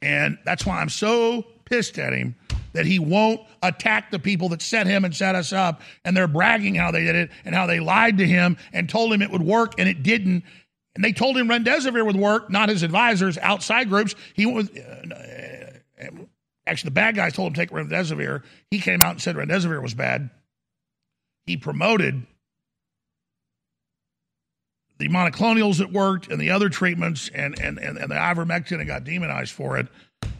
And that's why I'm so pissed at him that he won't attack the people that set him and set us up. And they're bragging how they did it and how they lied to him and told him it would work and it didn't. And they told him remdesivir would work, not his advisors, outside groups. He was uh, actually the bad guys told him to take remdesivir. He came out and said remdesivir was bad. He promoted the monoclonals that worked and the other treatments and, and, and, and the ivermectin and got demonized for it.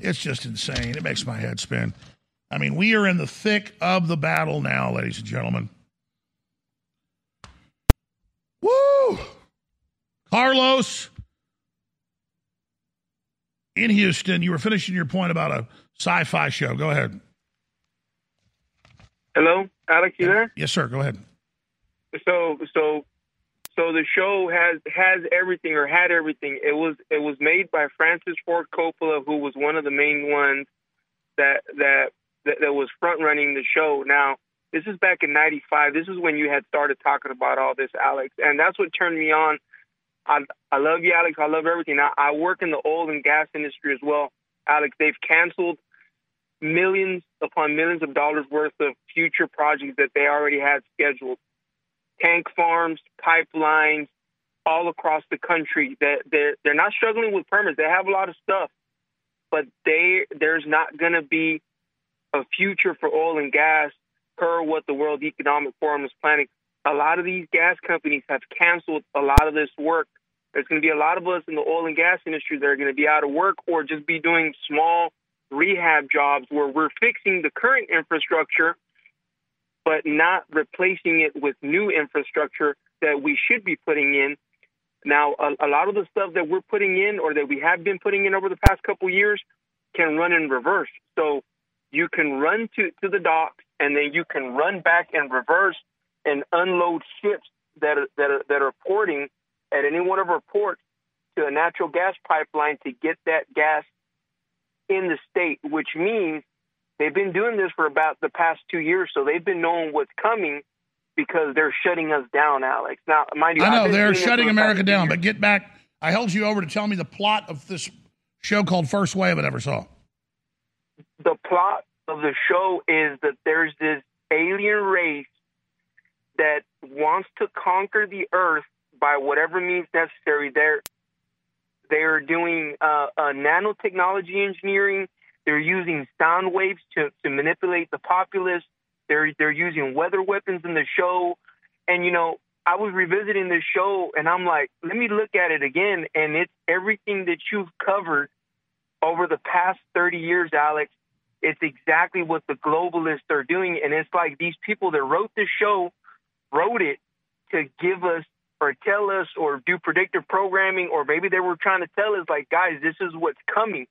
It's just insane. It makes my head spin. I mean, we are in the thick of the battle now, ladies and gentlemen. Woo! Carlos in Houston, you were finishing your point about a sci fi show. Go ahead. Hello, Alex, you there? Yes, sir. Go ahead. So, so so the show has has everything or had everything. It was it was made by Francis Ford Coppola, who was one of the main ones that that that, that was front running the show. Now this is back in '95. This is when you had started talking about all this, Alex, and that's what turned me on. I I love you, Alex. I love everything. I, I work in the oil and gas industry as well, Alex. They've canceled millions upon millions of dollars worth of future projects that they already had scheduled tank farms, pipelines, all across the country. That they're, they're not struggling with permits. They have a lot of stuff, but they there's not going to be a future for oil and gas per what the World Economic Forum is planning. A lot of these gas companies have canceled a lot of this work. There's going to be a lot of us in the oil and gas industry that are going to be out of work or just be doing small rehab jobs where we're fixing the current infrastructure but not replacing it with new infrastructure that we should be putting in. Now, a, a, lot of the stuff that we're putting in or that we have been putting in over the past couple years can run in reverse. So you can run to, to the docks and then you can run back in reverse and unload ships that are, that are, that are porting at any one of our ports to a natural gas pipeline to get that gas in the state, which means They've been doing this for about the past two years, so they've been knowing what's coming because they're shutting us down, Alex. Now, mind you, I know they're shutting America down, but get back. I held you over to tell me the plot of this show called First Wave I never saw. The plot of the show is that there's this alien race that wants to conquer the Earth by whatever means necessary. They're they're doing uh, uh, nanotechnology engineering they're using sound waves to, to manipulate the populace. They're they're using weather weapons in the show. And you know, I was revisiting this show and I'm like, let me look at it again. And it's everything that you've covered over the past 30 years, Alex. It's exactly what the globalists are doing. And it's like these people that wrote this show wrote it to give us or tell us or do predictive programming, or maybe they were trying to tell us, like, guys, this is what's coming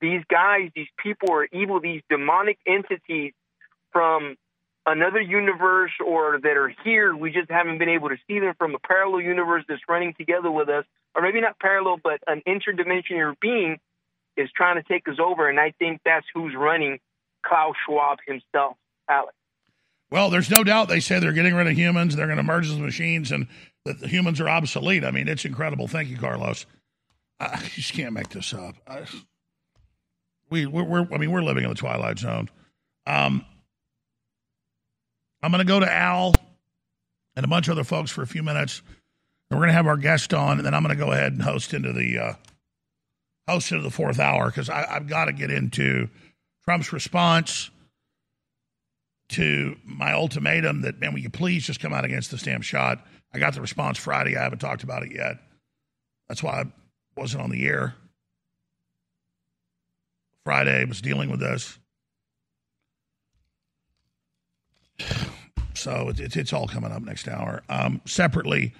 these guys, these people are evil, these demonic entities from another universe or that are here. We just haven't been able to see them from a parallel universe that's running together with us, or maybe not parallel, but an interdimensional being is trying to take us over. And I think that's who's running Klaus Schwab himself, Alex. Well, there's no doubt they say they're getting rid of humans, they're going to merge with machines, and that the humans are obsolete. I mean, it's incredible. Thank you, Carlos. I just can't make this up. I, we we're, we're, I mean we're living in the twilight zone. Um, I'm going to go to Al and a bunch of other folks for a few minutes. And we're going to have our guest on, and then I'm going to go ahead and host into the uh, host into the fourth hour because I've got to get into Trump's response to my ultimatum that man, will you please just come out against the stamp shot? I got the response Friday. I haven't talked about it yet. That's why I wasn't on the air. Friday was dealing with this. So it's, it's, all coming up next hour. Um, separately,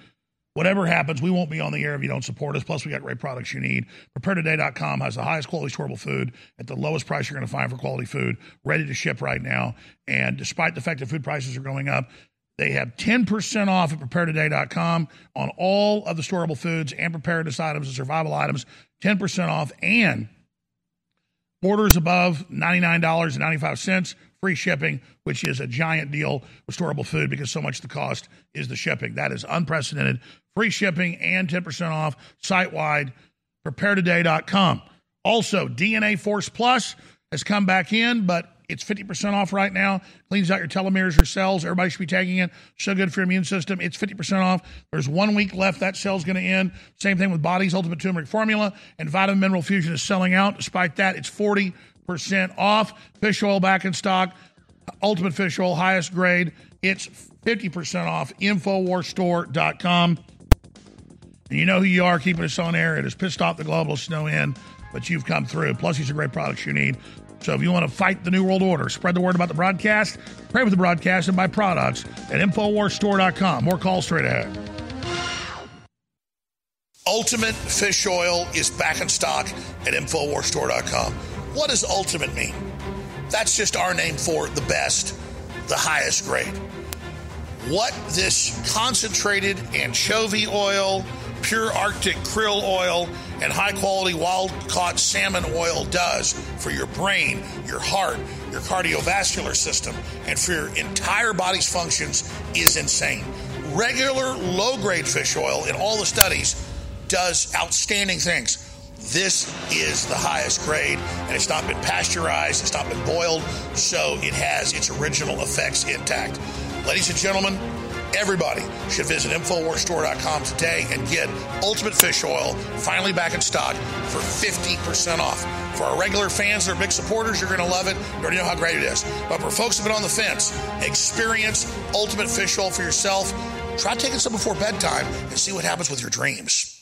whatever happens, we won't be on the air if you don't support us. Plus, we got great products you need. PrepareToday.com has the highest quality storable food at the lowest price you're going to find for quality food, ready to ship right now. And despite the fact that food prices are going up, they have 10% off at preparetoday.com on all of the storable foods and preparedness items and survival items. 10% off and orders above $99.95 free shipping, which is a giant deal with food because so much of the cost is the shipping. That is unprecedented. Free shipping and 10% off site wide. PrepareToday.com. Also, DNA Force Plus has come back in, but it's 50% off right now. Cleans out your telomeres your cells. Everybody should be taking it. So good for your immune system. It's 50% off. There's one week left. That cell's going to end. Same thing with Body's Ultimate Turmeric Formula. And Vitamin Mineral Fusion is selling out. Despite that, it's 40% off. Fish oil back in stock. Ultimate Fish Oil, highest grade. It's 50% off. Infowarstore.com. And you know who you are keeping us on air. It has pissed off the globalists no end, but you've come through. Plus, these are great products you need. So if you want to fight the New World Order, spread the word about the broadcast, pray with the broadcast, and buy products at InfoWarsStore.com. More calls straight ahead. Ultimate Fish Oil is back in stock at InfoWarsStore.com. What does ultimate mean? That's just our name for the best, the highest grade. What this concentrated anchovy oil, pure Arctic krill oil, and high quality wild caught salmon oil does for your brain, your heart, your cardiovascular system, and for your entire body's functions is insane. Regular low grade fish oil in all the studies does outstanding things. This is the highest grade, and it's not been pasteurized, it's not been boiled, so it has its original effects intact. Ladies and gentlemen, Everybody should visit InfoWarsStore.com today and get Ultimate Fish Oil finally back in stock for 50% off. For our regular fans that are big supporters, you're going to love it. You already know how great it is. But for folks who've been on the fence, experience Ultimate Fish Oil for yourself. Try taking some before bedtime and see what happens with your dreams.